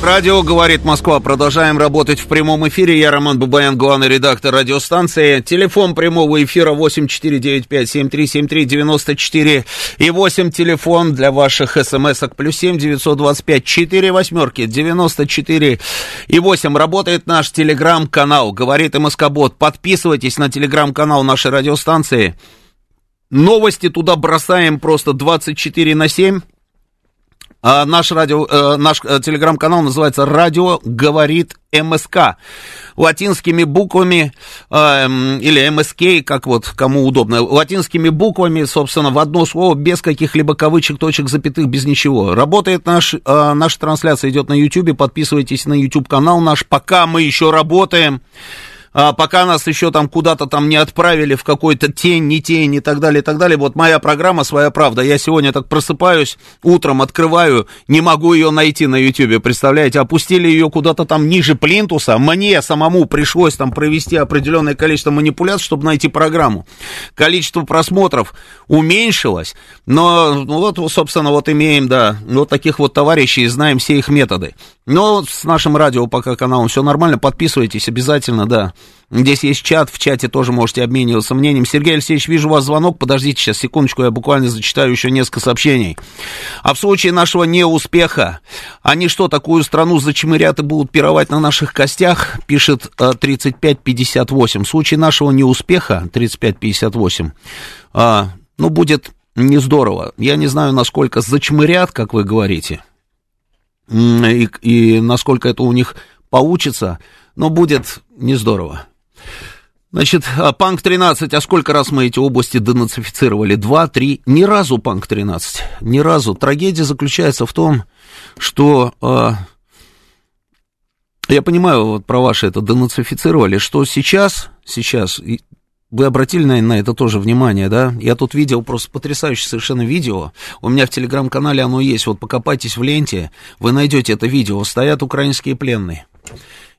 Радио «Говорит Москва». Продолжаем работать в прямом эфире. Я Роман Бабаян, главный редактор радиостанции. Телефон прямого эфира 8495-7373-94 и 8. Телефон для ваших смс-ок. Плюс 7 925 4 восьмерки 94 и 8. Работает наш телеграм-канал «Говорит МСК-бот». Подписывайтесь на телеграм-канал нашей радиостанции. Новости туда бросаем просто 24 на 7. А наш радио, э, наш э, телеграм-канал называется «Радио говорит МСК». Латинскими буквами, э, или МСК, как вот кому удобно, латинскими буквами, собственно, в одно слово, без каких-либо кавычек, точек, запятых, без ничего. Работает наш, э, наша трансляция, идет на YouTube, подписывайтесь на YouTube-канал наш, пока мы еще работаем а, пока нас еще там куда-то там не отправили в какой-то тень, не тень и так далее, и так далее. Вот моя программа «Своя правда». Я сегодня так просыпаюсь, утром открываю, не могу ее найти на Ютьюбе, представляете? Опустили ее куда-то там ниже плинтуса. Мне самому пришлось там провести определенное количество манипуляций, чтобы найти программу. Количество просмотров уменьшилось, но ну, вот, собственно, вот имеем, да, вот таких вот товарищей, знаем все их методы. Но с нашим радио пока каналом все нормально, подписывайтесь обязательно, да. Здесь есть чат, в чате тоже можете обмениваться мнением. Сергей Алексеевич, вижу у вас звонок, подождите сейчас секундочку, я буквально зачитаю еще несколько сообщений. А в случае нашего неуспеха, они что, такую страну зачмырят и будут пировать на наших костях, пишет 3558. В случае нашего неуспеха, 3558, а, ну, будет не здорово. Я не знаю, насколько зачмырят, как вы говорите, и, и насколько это у них получится, но будет не здорово. Значит, а Панк-13, а сколько раз мы эти области денацифицировали? Два, три, ни разу Панк-13, ни разу. Трагедия заключается в том, что, э, я понимаю, вот про ваши это денацифицировали, что сейчас, сейчас, вы обратили, наверное, на это тоже внимание, да? Я тут видел просто потрясающее совершенно видео. У меня в телеграм-канале оно есть. Вот покопайтесь в ленте, вы найдете это видео. Стоят украинские пленные.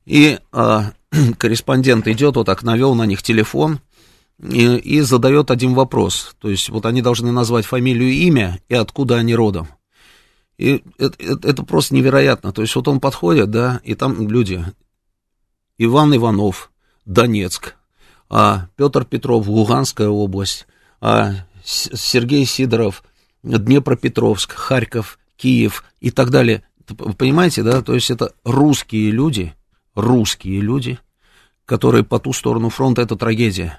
И э, [clears throat] корреспондент идет, вот так навел на них телефон и, и задает один вопрос. То есть вот они должны назвать фамилию имя и откуда они родом. И это, это просто невероятно. То есть вот он подходит, да, и там люди. Иван Иванов, Донецк. А Петр Петров, Луганская область. А Сергей Сидоров, Днепропетровск, Харьков, Киев и так далее. Понимаете, да? То есть это русские люди, русские люди, которые по ту сторону фронта, это трагедия.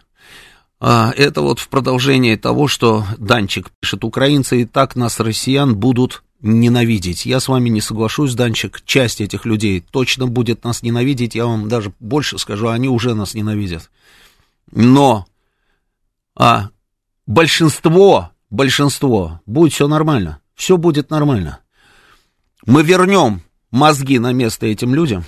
А, это вот в продолжении того, что Данчик пишет, украинцы и так нас, россиян, будут ненавидеть. Я с вами не соглашусь, Данчик, часть этих людей точно будет нас ненавидеть, я вам даже больше скажу, они уже нас ненавидят. Но а, большинство, большинство, будет все нормально, все будет нормально. Мы вернем мозги на место этим людям,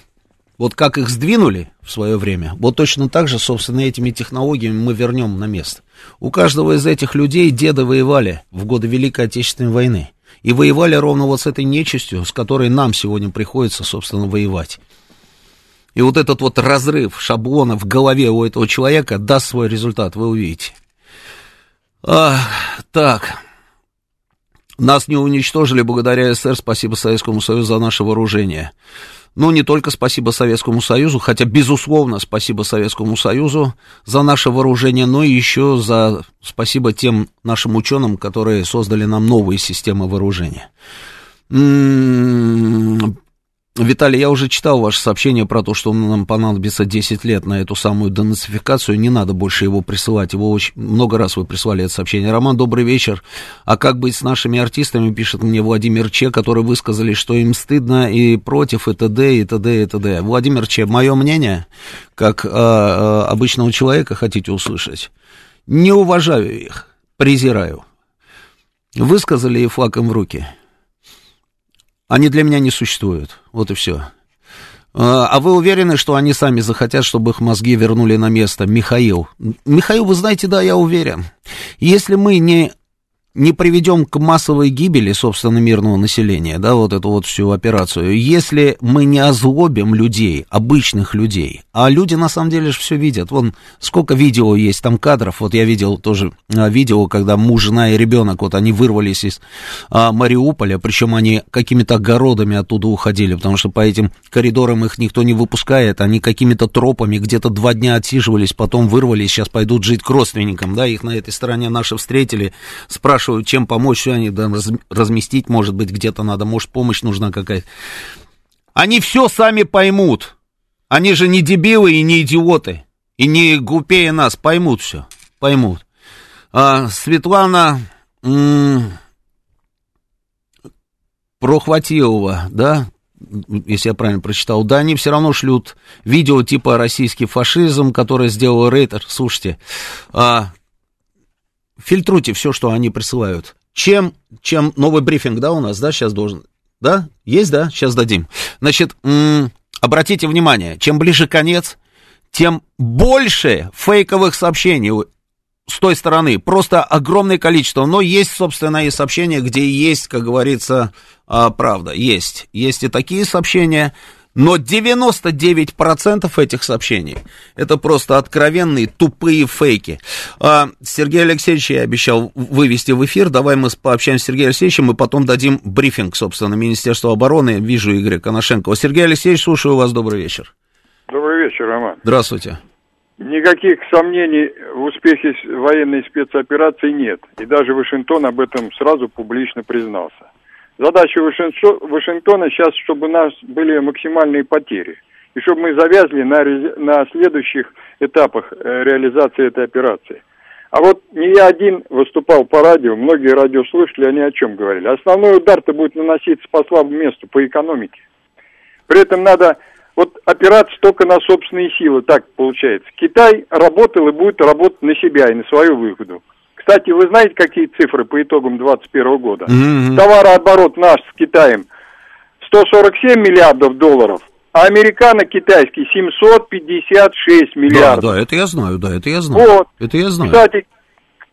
вот как их сдвинули в свое время, вот точно так же, собственно, этими технологиями мы вернем на место. У каждого из этих людей деды воевали в годы Великой Отечественной войны. И воевали ровно вот с этой нечистью, с которой нам сегодня приходится, собственно, воевать. И вот этот вот разрыв шаблона в голове у этого человека даст свой результат, вы увидите. А, так, нас не уничтожили благодаря СССР, спасибо Советскому Союзу за наше вооружение. Ну, не только спасибо Советскому Союзу, хотя, безусловно, спасибо Советскому Союзу за наше вооружение, но еще за спасибо тем нашим ученым, которые создали нам новые системы вооружения. М-м-м, Виталий, я уже читал ваше сообщение про то, что нам понадобится 10 лет на эту самую денацификацию. Не надо больше его присылать. Его очень много раз вы прислали это сообщение. Роман, добрый вечер. А как быть с нашими артистами, пишет мне Владимир Че, которые высказали, что им стыдно и против, и т.д., и т.д., и т.д. Владимир Че, мое мнение, как э, обычного человека, хотите услышать, не уважаю их, презираю. Высказали и флаг в руки – они для меня не существуют. Вот и все. А, а вы уверены, что они сами захотят, чтобы их мозги вернули на место? Михаил. Михаил, вы знаете, да, я уверен. Если мы не не приведем к массовой гибели, собственно, мирного населения, да, вот эту вот всю операцию, если мы не озлобим людей, обычных людей, а люди на самом деле же все видят, вон сколько видео есть там кадров, вот я видел тоже а, видео, когда муж, жена и ребенок, вот они вырвались из а, Мариуполя, причем они какими-то огородами оттуда уходили, потому что по этим коридорам их никто не выпускает, они какими-то тропами где-то два дня отсиживались, потом вырвались, сейчас пойдут жить к родственникам, да, их на этой стороне наши встретили, спрашивают, спрашивают, чем помочь, они да, разместить, может быть, где-то надо, может, помощь нужна какая-то. Они все сами поймут. Они же не дебилы и не идиоты. И не глупее нас. Поймут все. Поймут. А, Светлана м- Прохватилова, да, если я правильно прочитал, да, они все равно шлют видео типа российский фашизм, которое сделал Рейтер. Слушайте, а, фильтруйте все, что они присылают. Чем, чем новый брифинг, да, у нас, да, сейчас должен, да, есть, да, сейчас дадим. Значит, м- обратите внимание, чем ближе конец, тем больше фейковых сообщений с той стороны, просто огромное количество, но есть, собственно, и сообщения, где есть, как говорится, а, правда, есть, есть и такие сообщения, но 99% этих сообщений это просто откровенные тупые фейки. А, Сергей Алексеевич я обещал вывести в эфир. Давай мы пообщаемся с Сергеем Алексеевичем и потом дадим брифинг, собственно, Министерству обороны. Вижу Игоря Коношенкова. Сергей Алексеевич, слушаю вас. Добрый вечер. Добрый вечер, Роман. Здравствуйте. Никаких сомнений в успехе военной спецоперации нет. И даже Вашингтон об этом сразу публично признался. Задача Вашингтона сейчас, чтобы у нас были максимальные потери. И чтобы мы завязли на, на следующих этапах э, реализации этой операции. А вот не я один выступал по радио, многие радиослушатели, они о чем говорили. Основной удар-то будет наноситься по слабому месту, по экономике. При этом надо вот опираться только на собственные силы, так получается. Китай работал и будет работать на себя и на свою выгоду. Кстати, вы знаете, какие цифры по итогам 2021 года? Mm-hmm. Товарооборот наш с Китаем 147 миллиардов долларов, а американо-китайский 756 миллиардов. Да, да, это я знаю, да, это я знаю. Вот. Это я знаю. Кстати,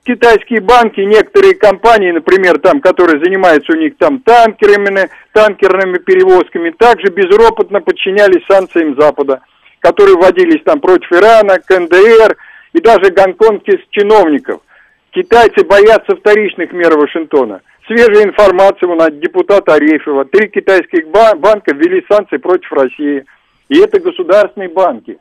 китайские банки, некоторые компании, например, там, которые занимаются у них там танкерами, танкерными перевозками, также безропотно подчинялись санкциям Запада, которые вводились там против Ирана, КНДР и даже гонконгских чиновников – Китайцы боятся вторичных мер Вашингтона. Свежая информация у нас депутата Арефьева. Три китайских банка ввели санкции против России. И это государственные банки.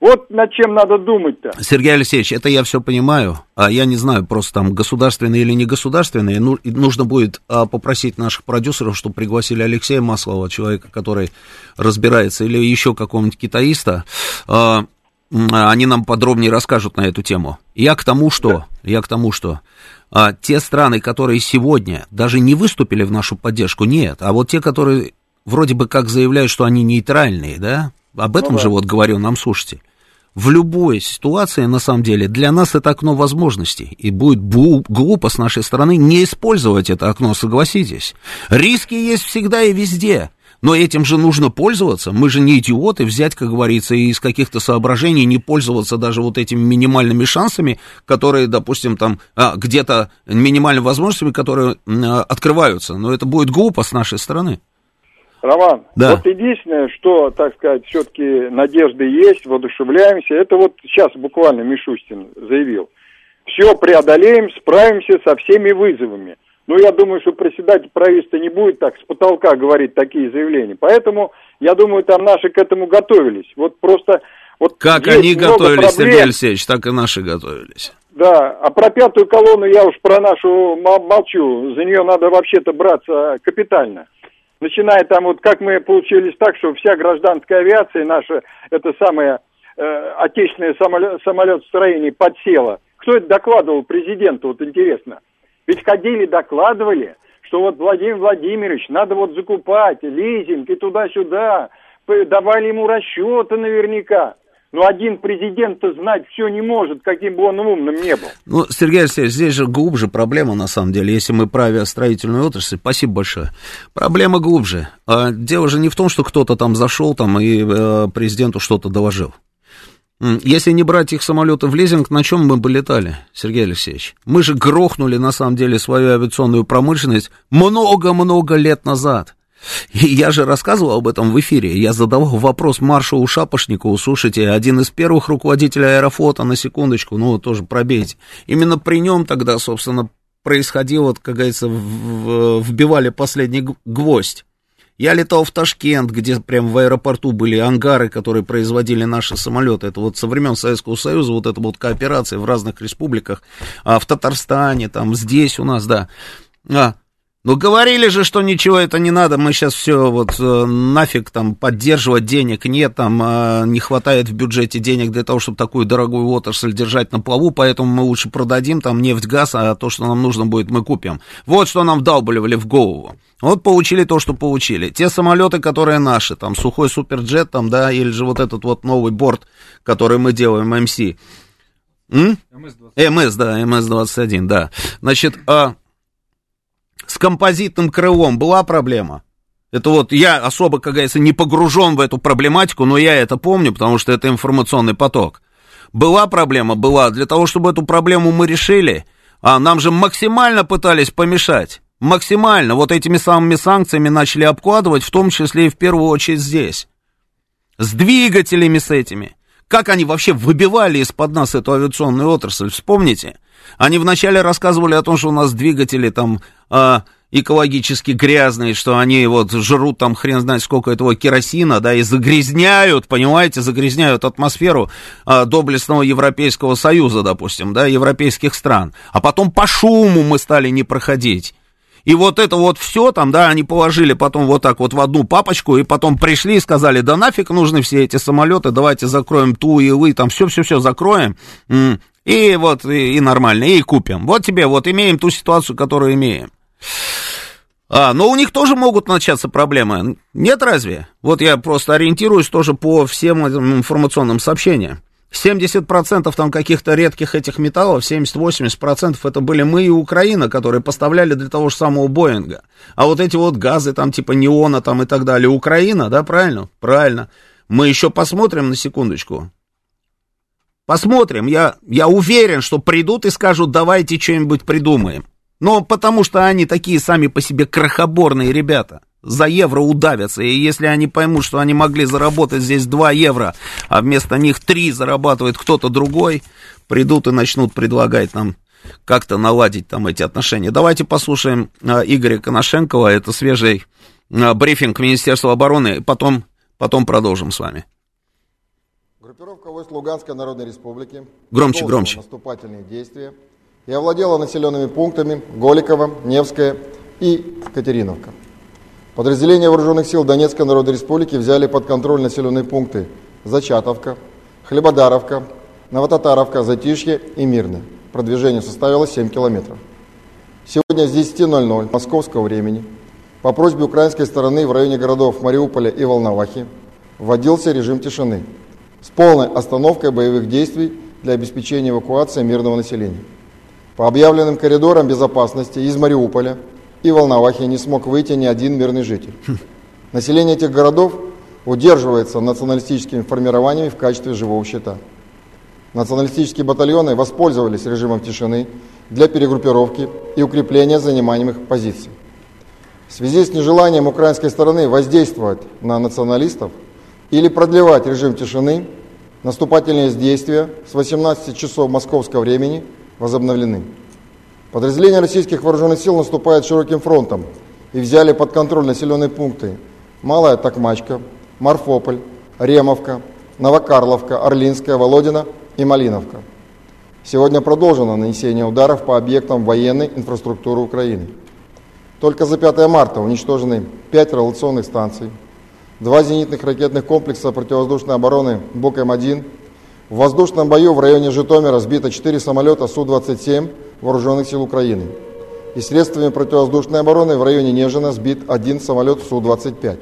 Вот над чем надо думать-то. Сергей Алексеевич, это я все понимаю. А я не знаю, просто там государственные или не государственные. Ну, нужно будет а, попросить наших продюсеров, чтобы пригласили Алексея Маслова, человека, который разбирается, или еще какого-нибудь китаиста. А, они нам подробнее расскажут на эту тему. Я к тому, что, да. я к тому, что а, те страны, которые сегодня даже не выступили в нашу поддержку, нет, а вот те, которые вроде бы как заявляют, что они нейтральные, да, об этом ну, да. же вот говорю нам, слушайте. В любой ситуации, на самом деле, для нас это окно возможностей. И будет глупо с нашей стороны не использовать это окно, согласитесь. Риски есть всегда и везде. Но этим же нужно пользоваться. Мы же не идиоты взять, как говорится, и из каких-то соображений не пользоваться даже вот этими минимальными шансами, которые, допустим, там а, где-то минимальными возможностями, которые а, открываются. Но это будет глупо с нашей стороны. Роман, да. вот единственное, что, так сказать, все-таки надежды есть, воодушевляемся, это вот сейчас буквально Мишустин заявил. Все преодолеем, справимся со всеми вызовами. Ну, я думаю, что председатель правительства не будет так с потолка говорить такие заявления. Поэтому, я думаю, там наши к этому готовились. Вот просто... Вот как они готовились, проблем. Сергей Алексеевич, так и наши готовились. Да, а про пятую колонну я уж про нашу молчу. За нее надо вообще-то браться капитально. Начиная там, вот как мы получились так, что вся гражданская авиация наша, это самое э, отечественное самолет, самолетостроение подсела. Кто это докладывал президенту, вот интересно. Ведь ходили, докладывали, что вот Владимир Владимирович, надо вот закупать, лизинг и туда-сюда, давали ему расчеты наверняка. Но один президент-то знать все не может, каким бы он умным не был. Ну, Сергей Алексеевич, здесь же глубже проблема, на самом деле, если мы про авиастроительную отрасль. Спасибо большое. Проблема глубже. А дело же не в том, что кто-то там зашел там и э, президенту что-то доложил. Если не брать их самолеты в лизинг, на чем мы бы летали, Сергей Алексеевич? Мы же грохнули, на самом деле, свою авиационную промышленность много-много лет назад. И я же рассказывал об этом в эфире. Я задавал вопрос маршалу Шапошникову. Слушайте, один из первых руководителей аэрофлота, на секундочку, ну, тоже пробейте. Именно при нем тогда, собственно, происходило, как говорится, вбивали последний гвоздь. Я летал в Ташкент, где прямо в аэропорту были ангары, которые производили наши самолеты. Это вот со времен Советского Союза, вот эта вот кооперация в разных республиках, а в Татарстане, там, здесь у нас, да. А, ну, говорили же, что ничего это не надо, мы сейчас все вот э, нафиг там поддерживать денег нет, там э, не хватает в бюджете денег для того, чтобы такую дорогую отрасль держать на плаву, поэтому мы лучше продадим там нефть, газ, а то, что нам нужно будет, мы купим. Вот что нам вдалбливали в голову. Вот получили то, что получили. Те самолеты, которые наши, там сухой суперджет, там, да, или же вот этот вот новый борт, который мы делаем, МС. МС-21. МС, да, МС-21, да. Значит, а с композитным крылом была проблема? Это вот я особо, как говорится, не погружен в эту проблематику, но я это помню, потому что это информационный поток. Была проблема? Была. Для того, чтобы эту проблему мы решили, а нам же максимально пытались помешать. Максимально. Вот этими самыми санкциями начали обкладывать, в том числе и в первую очередь здесь. С двигателями с этими. Как они вообще выбивали из-под нас эту авиационную отрасль, вспомните? Они вначале рассказывали о том, что у нас двигатели там а, экологически грязные, что они вот жрут там хрен знает сколько этого керосина, да, и загрязняют, понимаете, загрязняют атмосферу а, доблестного Европейского Союза, допустим, да, европейских стран. А потом по шуму мы стали не проходить. И вот это вот все там, да, они положили потом вот так вот в одну папочку, и потом пришли и сказали, да нафиг нужны все эти самолеты, давайте закроем ту и вы, там все-все-все закроем, и вот, и, и нормально, и купим. Вот тебе, вот имеем ту ситуацию, которую имеем. А, но у них тоже могут начаться проблемы. Нет разве? Вот я просто ориентируюсь тоже по всем информационным сообщениям. 70% там каких-то редких этих металлов, 70-80% это были мы и Украина, которые поставляли для того же самого Боинга. А вот эти вот газы там типа неона там и так далее, Украина, да, правильно? Правильно. Мы еще посмотрим на секундочку. Посмотрим, я, я уверен, что придут и скажут, давайте что-нибудь придумаем. Но потому что они такие сами по себе крохоборные ребята за евро удавятся. И если они поймут, что они могли заработать здесь 2 евро, а вместо них 3 зарабатывает кто-то другой, придут и начнут предлагать нам как-то наладить там эти отношения. Давайте послушаем а, Игоря Коношенкова, это свежий а, брифинг Министерства обороны, потом, потом продолжим с вами. Группировка войск Луганской Народной Республики громче, громче. наступательные действия и овладела населенными пунктами Голиково, Невское и Катериновка. Подразделения вооруженных сил Донецкой Народной Республики взяли под контроль населенные пункты Зачатовка, Хлебодаровка, Новотатаровка, Затишье и Мирное. Продвижение составило 7 километров. Сегодня с 10.00 московского времени по просьбе украинской стороны в районе городов Мариуполя и Волновахи вводился режим тишины с полной остановкой боевых действий для обеспечения эвакуации мирного населения. По объявленным коридорам безопасности из Мариуполя – и Волновахи не смог выйти ни один мирный житель. Население этих городов удерживается националистическими формированиями в качестве живого щита. Националистические батальоны воспользовались режимом тишины для перегруппировки и укрепления занимаемых позиций. В связи с нежеланием украинской стороны воздействовать на националистов или продлевать режим тишины, наступательные действия с 18 часов московского времени возобновлены. Подразделения российских вооруженных сил наступают широким фронтом и взяли под контроль населенные пункты Малая Токмачка, Марфополь, Ремовка, Новокарловка, Орлинская, Володина и Малиновка. Сегодня продолжено нанесение ударов по объектам военной инфраструктуры Украины. Только за 5 марта уничтожены 5 революционных станций, два зенитных ракетных комплекса противовоздушной обороны БУК-М1, в воздушном бою в районе Житомира сбито 4 самолета Су-27 Вооруженных сил Украины. И средствами противовоздушной обороны в районе Нежина сбит один самолет Су-25.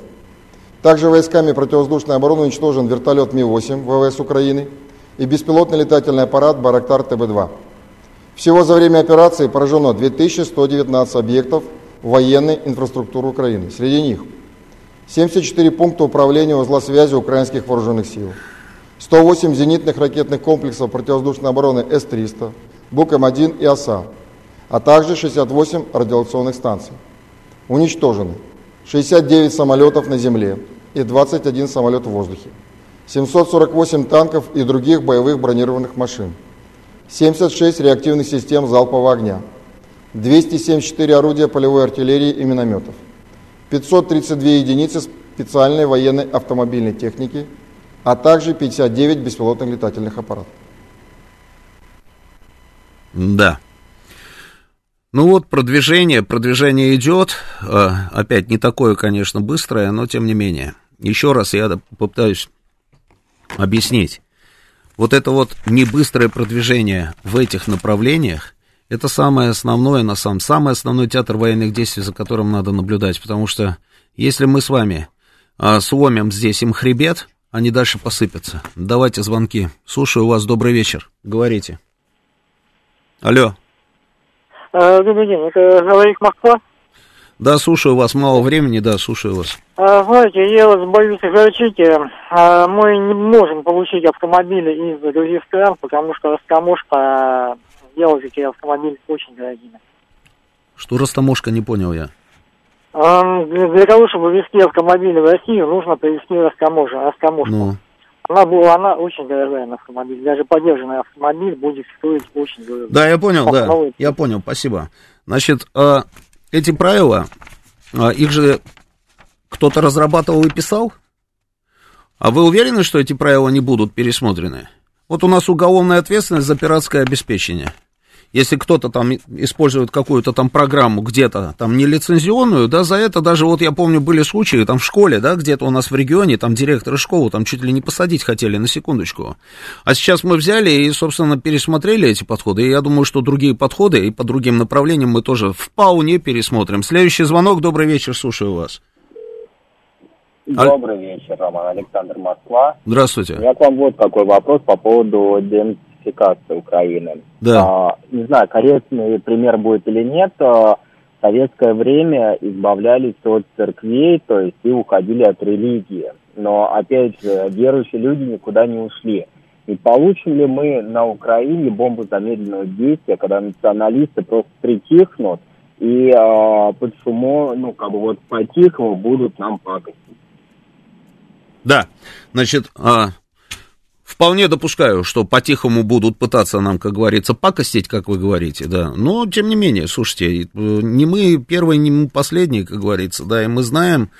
Также войсками противовоздушной обороны уничтожен вертолет Ми-8 ВВС Украины и беспилотный летательный аппарат Барактар ТБ-2. Всего за время операции поражено 2119 объектов военной инфраструктуры Украины. Среди них 74 пункта управления узла связи украинских вооруженных сил, 108 зенитных ракетных комплексов противовоздушной обороны С-300, БУК-М1 и ОСА, а также 68 радиационных станций. Уничтожены 69 самолетов на земле и 21 самолет в воздухе, 748 танков и других боевых бронированных машин, 76 реактивных систем залпового огня, 274 орудия полевой артиллерии и минометов, 532 единицы специальной военной автомобильной техники, а также 59 беспилотных летательных аппаратов. Да. Ну вот, продвижение, продвижение идет. А, опять не такое, конечно, быстрое, но тем не менее. Еще раз я попытаюсь объяснить. Вот это вот небыстрое продвижение в этих направлениях, это самое основное, на самом, самый основной театр военных действий, за которым надо наблюдать, потому что если мы с вами а, сломим здесь им хребет, они дальше посыпятся. Давайте звонки. Слушаю вас, добрый вечер. Говорите. Алло. А, добрый день, это говорит Москва? Да, слушаю вас, мало времени, да, слушаю вас. А, знаете, я вас боюсь огорчить, а, мы не можем получить автомобили из других стран, потому что растаможка делает эти автомобили очень дорогими. Что растаможка, не понял я. А, для, для того, чтобы везти автомобили в Россию, нужно привезти растаможку. растаможку. Ну, Она была, она очень дорогая на автомобиль. Даже поддержанный автомобиль будет стоить очень дорого. да, я понял, да, новый. я понял, спасибо. Значит, а, эти правила, а, их же кто-то разрабатывал и писал? А вы уверены, что эти правила не будут пересмотрены? Вот у нас уголовная ответственность за пиратское обеспечение. Если кто-то там использует какую-то там программу где-то там нелицензионную, да, за это даже вот я помню были случаи там в школе, да, где-то у нас в регионе, там директора школы там чуть ли не посадить хотели на секундочку. А сейчас мы взяли и, собственно, пересмотрели эти подходы. И я думаю, что другие подходы и по другим направлениям мы тоже вполне пересмотрим. Следующий звонок. Добрый вечер, слушаю вас. Добрый вечер, Роман Александр Москва. У Здравствуйте. меня к вам вот какой вопрос по поводу денацификации Украины. Да. А, не знаю, корректный пример будет или нет. а, в советское время избавлялись от церквей, то есть и уходили от религии. Но, опять же, верующие люди никуда не ушли. И получим ли мы на Украине бомбу замедленного действия, когда националисты просто притихнут и а, под шумо, ну, как бы вот по-тихому будут нам пакостить? Да, значит, а, вполне допускаю, что по-тихому будут пытаться нам, как говорится, пакостить, как вы говорите, да. Но, тем не менее, слушайте, э, не мы первые, не мы последние, как говорится, да, и мы знаем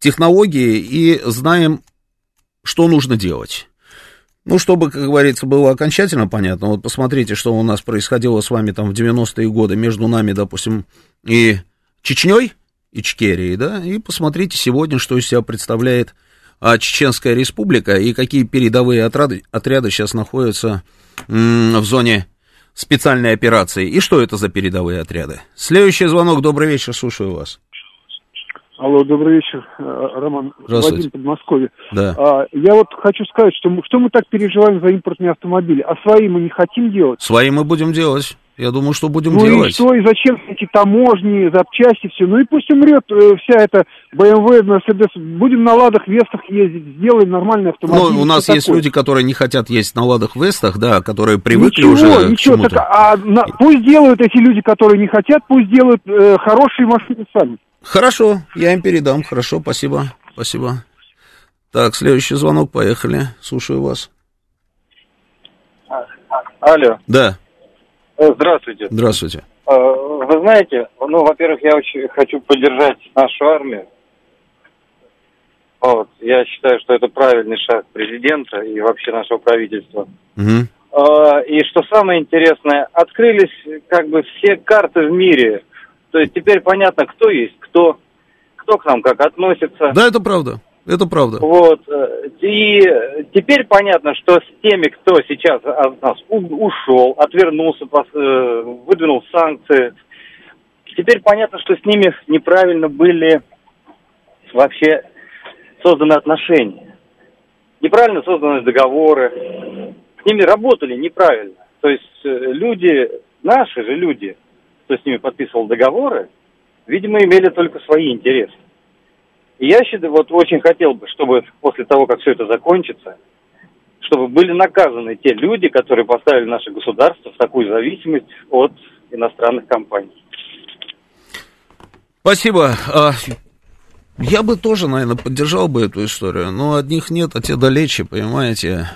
технологии и знаем, что нужно делать. Ну, чтобы, как говорится, было окончательно понятно, вот посмотрите, что у нас происходило с вами там в 90-е годы между нами, допустим, и Чечней, Ичкерией, да, и посмотрите сегодня, что из себя представляет Чеченская республика и какие передовые отряды, отряды сейчас находятся в зоне специальной операции. И что это за передовые отряды? Следующий звонок. Добрый вечер, слушаю вас. Алло, добрый вечер, э, Роман. Здравствуйте. Вадим Подмосковье. Да. А, я вот хочу сказать, что мы, что мы так переживаем за импортные автомобили, а свои мы не хотим делать. Свои мы будем делать. Я думаю, что будем ну и делать. что, и зачем эти таможни, запчасти, все. Ну и пусть умрет э, вся эта BMW, Mercedes. Будем на ладах, вестах ездить, сделаем нормальный автомобиль. Ну, у нас есть такое? люди, которые не хотят ездить на ладах вестах, да, которые привыкли ничего, уже к ничего, чему-то. так, а на- пусть делают эти люди, которые не хотят, пусть делают э, хорошие машины сами. Хорошо, я им передам. Хорошо, спасибо. Спасибо. Так, следующий звонок, поехали. Слушаю вас. Алло, Да, здравствуйте. здравствуйте. Э, Вы знаете, ну, во-первых, я очень хочу поддержать нашу армию. Вот. Я считаю, что это правильный шаг президента и вообще нашего правительства. Э, И что самое интересное, открылись как бы все карты в мире. То есть теперь понятно, кто есть кто, кто к нам как относится. Да, это правда. Это правда. Вот. И теперь понятно, что с теми, кто сейчас от нас ушел, отвернулся, э, выдвинул санкции, теперь понятно, что с ними неправильно были вообще созданы отношения. Неправильно созданы договоры. С ними работали неправильно. То есть э, люди, наши же люди, кто с ними подписывал договоры, видимо, имели только свои интересы. Я считаю, вот очень хотел бы, чтобы после того, как все это закончится, чтобы были наказаны те люди, которые поставили наше государство в такую зависимость от иностранных компаний. Спасибо. А, я бы тоже, наверное, поддержал бы эту историю, но одних нет, а те далече, понимаете.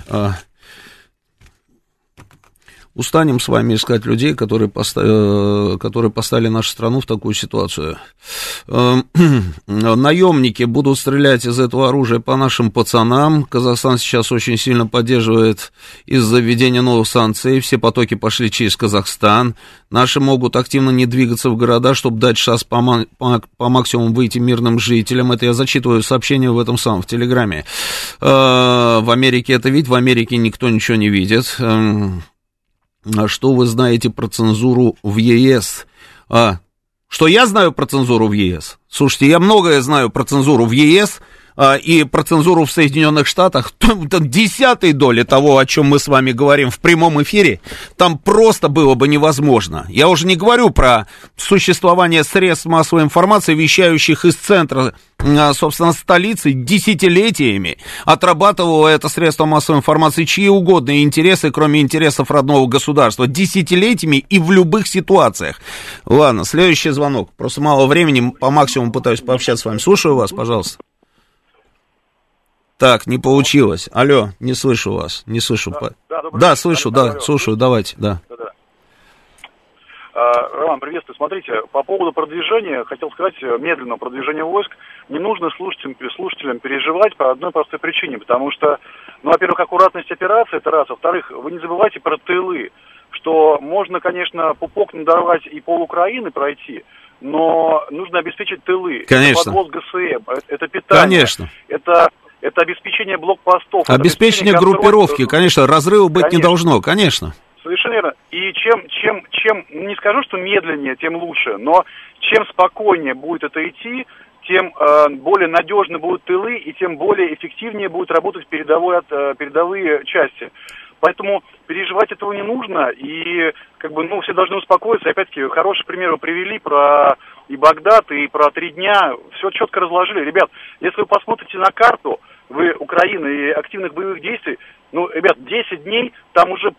Устанем с вами искать людей, которые, поставили, э, которые поставили нашу страну в такую ситуацию. Эм, [clears throat] наемники будут стрелять из этого оружия по нашим пацанам. Казахстан сейчас очень сильно поддерживает из-за введения новых санкций. Все потоки пошли через Казахстан. Наши могут активно не двигаться в города, чтобы дать шанс по, по, по максимуму выйти мирным жителям. Это я зачитываю сообщение в этом самом, в Телеграме. Э, в Америке это видит, в Америке никто ничего не видит. А что вы знаете про цензуру в ЕС? А, что я знаю про цензуру в ЕС? Слушайте, я многое знаю про цензуру в ЕС и про цензуру в Соединенных Штатах. [laughs] Там, там десятой доли того, о чем мы с вами говорим в прямом эфире, там просто было бы невозможно. Я уже не говорю про существование средств массовой информации, вещающих из центра а, собственно, столицы десятилетиями отрабатывала это средство массовой информации чьи угодно интересы, кроме интересов родного государства, десятилетиями и в любых ситуациях. Ладно, следующий звонок. Просто мало времени, по максимуму пытаюсь пообщаться с вами. Слушаю вас, пожалуйста. Так, не получилось. Алло, не слышу вас, не слышу. Да, да, да слышу, да, слушаю, давайте, да. да, да. А, Роман, приветствую. Смотрите, по поводу продвижения, хотел сказать, э, медленного продвижения войск, не нужно слушателям, слушателям переживать по одной простой причине, потому что, ну, во-первых, аккуратность операции, это раз, во-вторых, вы не забывайте про тылы, что можно, конечно, пупок надорвать и пол Украины пройти, но нужно обеспечить тылы. Конечно. Это подвоз ГСМ, это питание. Конечно. Это это обеспечение блокпостов. Обеспечение, обеспечение группировки, конечно, разрыва быть конечно. не должно, конечно. Совершенно верно. И чем, чем, чем, не скажу, что медленнее, тем лучше, но чем спокойнее будет это идти, тем э, более надежны будут тылы и тем более эффективнее будут работать передовой, э, передовые части. Поэтому переживать этого не нужно, и как бы, ну, все должны успокоиться. Опять-таки, хороший пример вы привели про и Багдад, и про три дня. Все четко разложили. Ребят, если вы посмотрите на карту, вы Украины и активных боевых действий, ну, ребят, 10 дней, там уже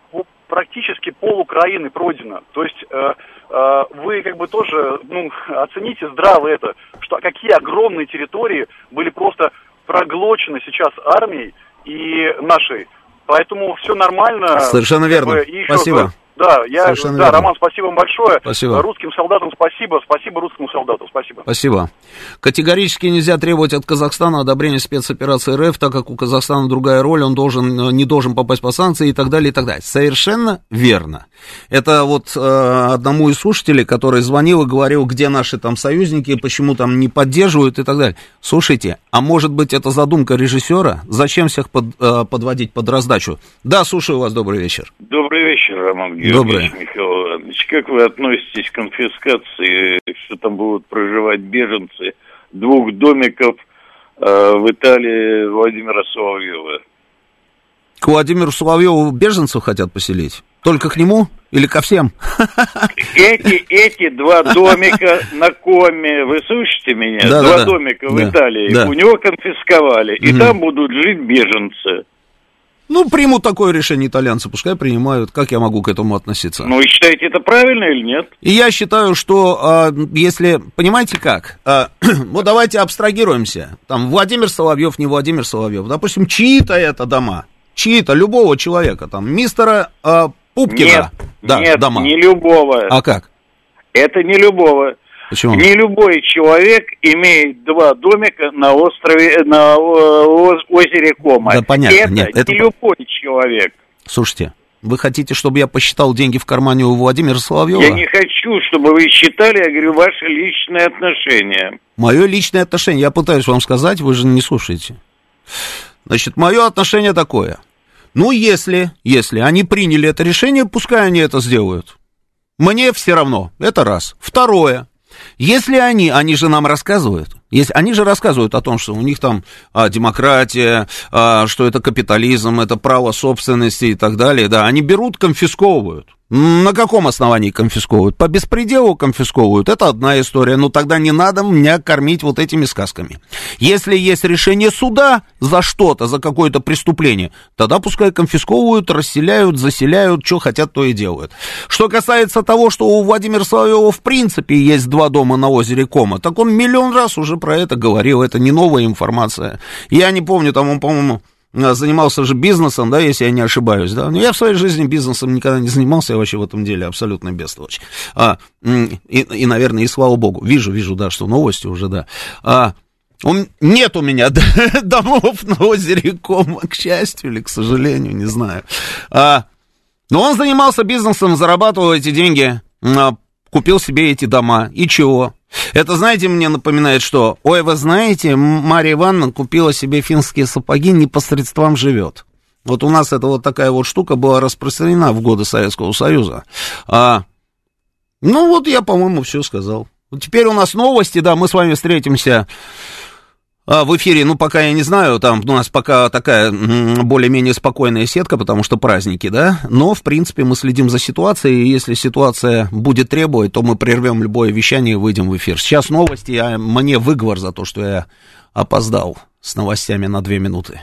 практически пол Украины пройдено. То есть э, э, вы как бы тоже ну, оцените здраво это, что какие огромные территории были просто проглочены сейчас армией и нашей. Поэтому все нормально. Совершенно верно. Как бы, Спасибо. Да, я, Совершенно да, верно. Роман, спасибо вам большое. Спасибо. Русским солдатам спасибо, спасибо русскому солдату, спасибо. Спасибо. Категорически нельзя требовать от Казахстана одобрения спецоперации РФ, так как у Казахстана другая роль, он должен, не должен попасть по санкции и так далее, и так далее. Совершенно верно. Это вот э, одному из слушателей, который звонил и говорил, где наши там союзники, почему там не поддерживают и так далее. Слушайте, а может быть это задумка режиссера? Зачем всех под, э, подводить под раздачу? Да, слушаю вас, добрый вечер. Добрый вечер, Роман. Доброе. Михаил Иванович, как вы относитесь к конфискации, что там будут проживать беженцы двух домиков э, в Италии Владимира Соловьева? К Владимиру Соловьеву беженцев хотят поселить? Только к нему или ко всем? Эти, эти два домика на Коме, вы слышите меня? Да, два да, домика да, в Италии, да. у него конфисковали, и там будут жить беженцы. Ну, примут такое решение итальянцы, пускай принимают. Как я могу к этому относиться? Ну, вы считаете, это правильно или нет? И я считаю, что а, если, понимаете как, а, вот [clears throat] давайте абстрагируемся. Там Владимир Соловьев, не Владимир Соловьев. Допустим, чьи-то это дома, чьи-то, любого человека, там, мистера а, Пупкина. Нет, да, нет, дома. не любого. А как? Это не любого. Почему? Не любой человек имеет два домика на острове, на озере Кома. Да понятно, это нет, не это... любой человек. Слушайте, вы хотите, чтобы я посчитал деньги в кармане у Владимира Соловьева? Я не хочу, чтобы вы считали, я говорю, ваши личные отношения. Мое личное отношение, я пытаюсь вам сказать, вы же не слушаете. Значит, мое отношение такое. Ну, если, если они приняли это решение, пускай они это сделают. Мне все равно, это раз. Второе, если они, они же нам рассказывают, если, они же рассказывают о том, что у них там а, демократия, а, что это капитализм, это право собственности и так далее, да, они берут, конфисковывают. На каком основании конфисковывают? По беспределу конфисковывают. Это одна история. Но тогда не надо меня кормить вот этими сказками. Если есть решение суда за что-то, за какое-то преступление, тогда пускай конфисковывают, расселяют, заселяют, что хотят, то и делают. Что касается того, что у Владимира Соловьева в принципе есть два дома на озере Кома, так он миллион раз уже про это говорил. Это не новая информация. Я не помню, там он, по-моему, занимался же бизнесом, да, если я не ошибаюсь, да, но я в своей жизни бизнесом никогда не занимался, я вообще в этом деле абсолютно бестолочь. А, и, и, наверное, и слава богу, вижу, вижу, да, что новости уже, да. А, он, нет у меня [laughs] домов на озере Кома, к счастью или к сожалению, не знаю. А, но он занимался бизнесом, зарабатывал эти деньги, а, купил себе эти дома. И чего? Это, знаете, мне напоминает, что, ой, вы знаете, Мария Ивановна купила себе финские сапоги, не по средствам живет. Вот у нас эта вот такая вот штука была распространена в годы Советского Союза. А, ну вот я, по-моему, все сказал. Теперь у нас новости, да, мы с вами встретимся а, в эфире, ну, пока я не знаю, там у нас пока такая более-менее спокойная сетка, потому что праздники, да, но, в принципе, мы следим за ситуацией, и если ситуация будет требовать, то мы прервем любое вещание и выйдем в эфир. Сейчас новости, а мне выговор за то, что я опоздал с новостями на две минуты.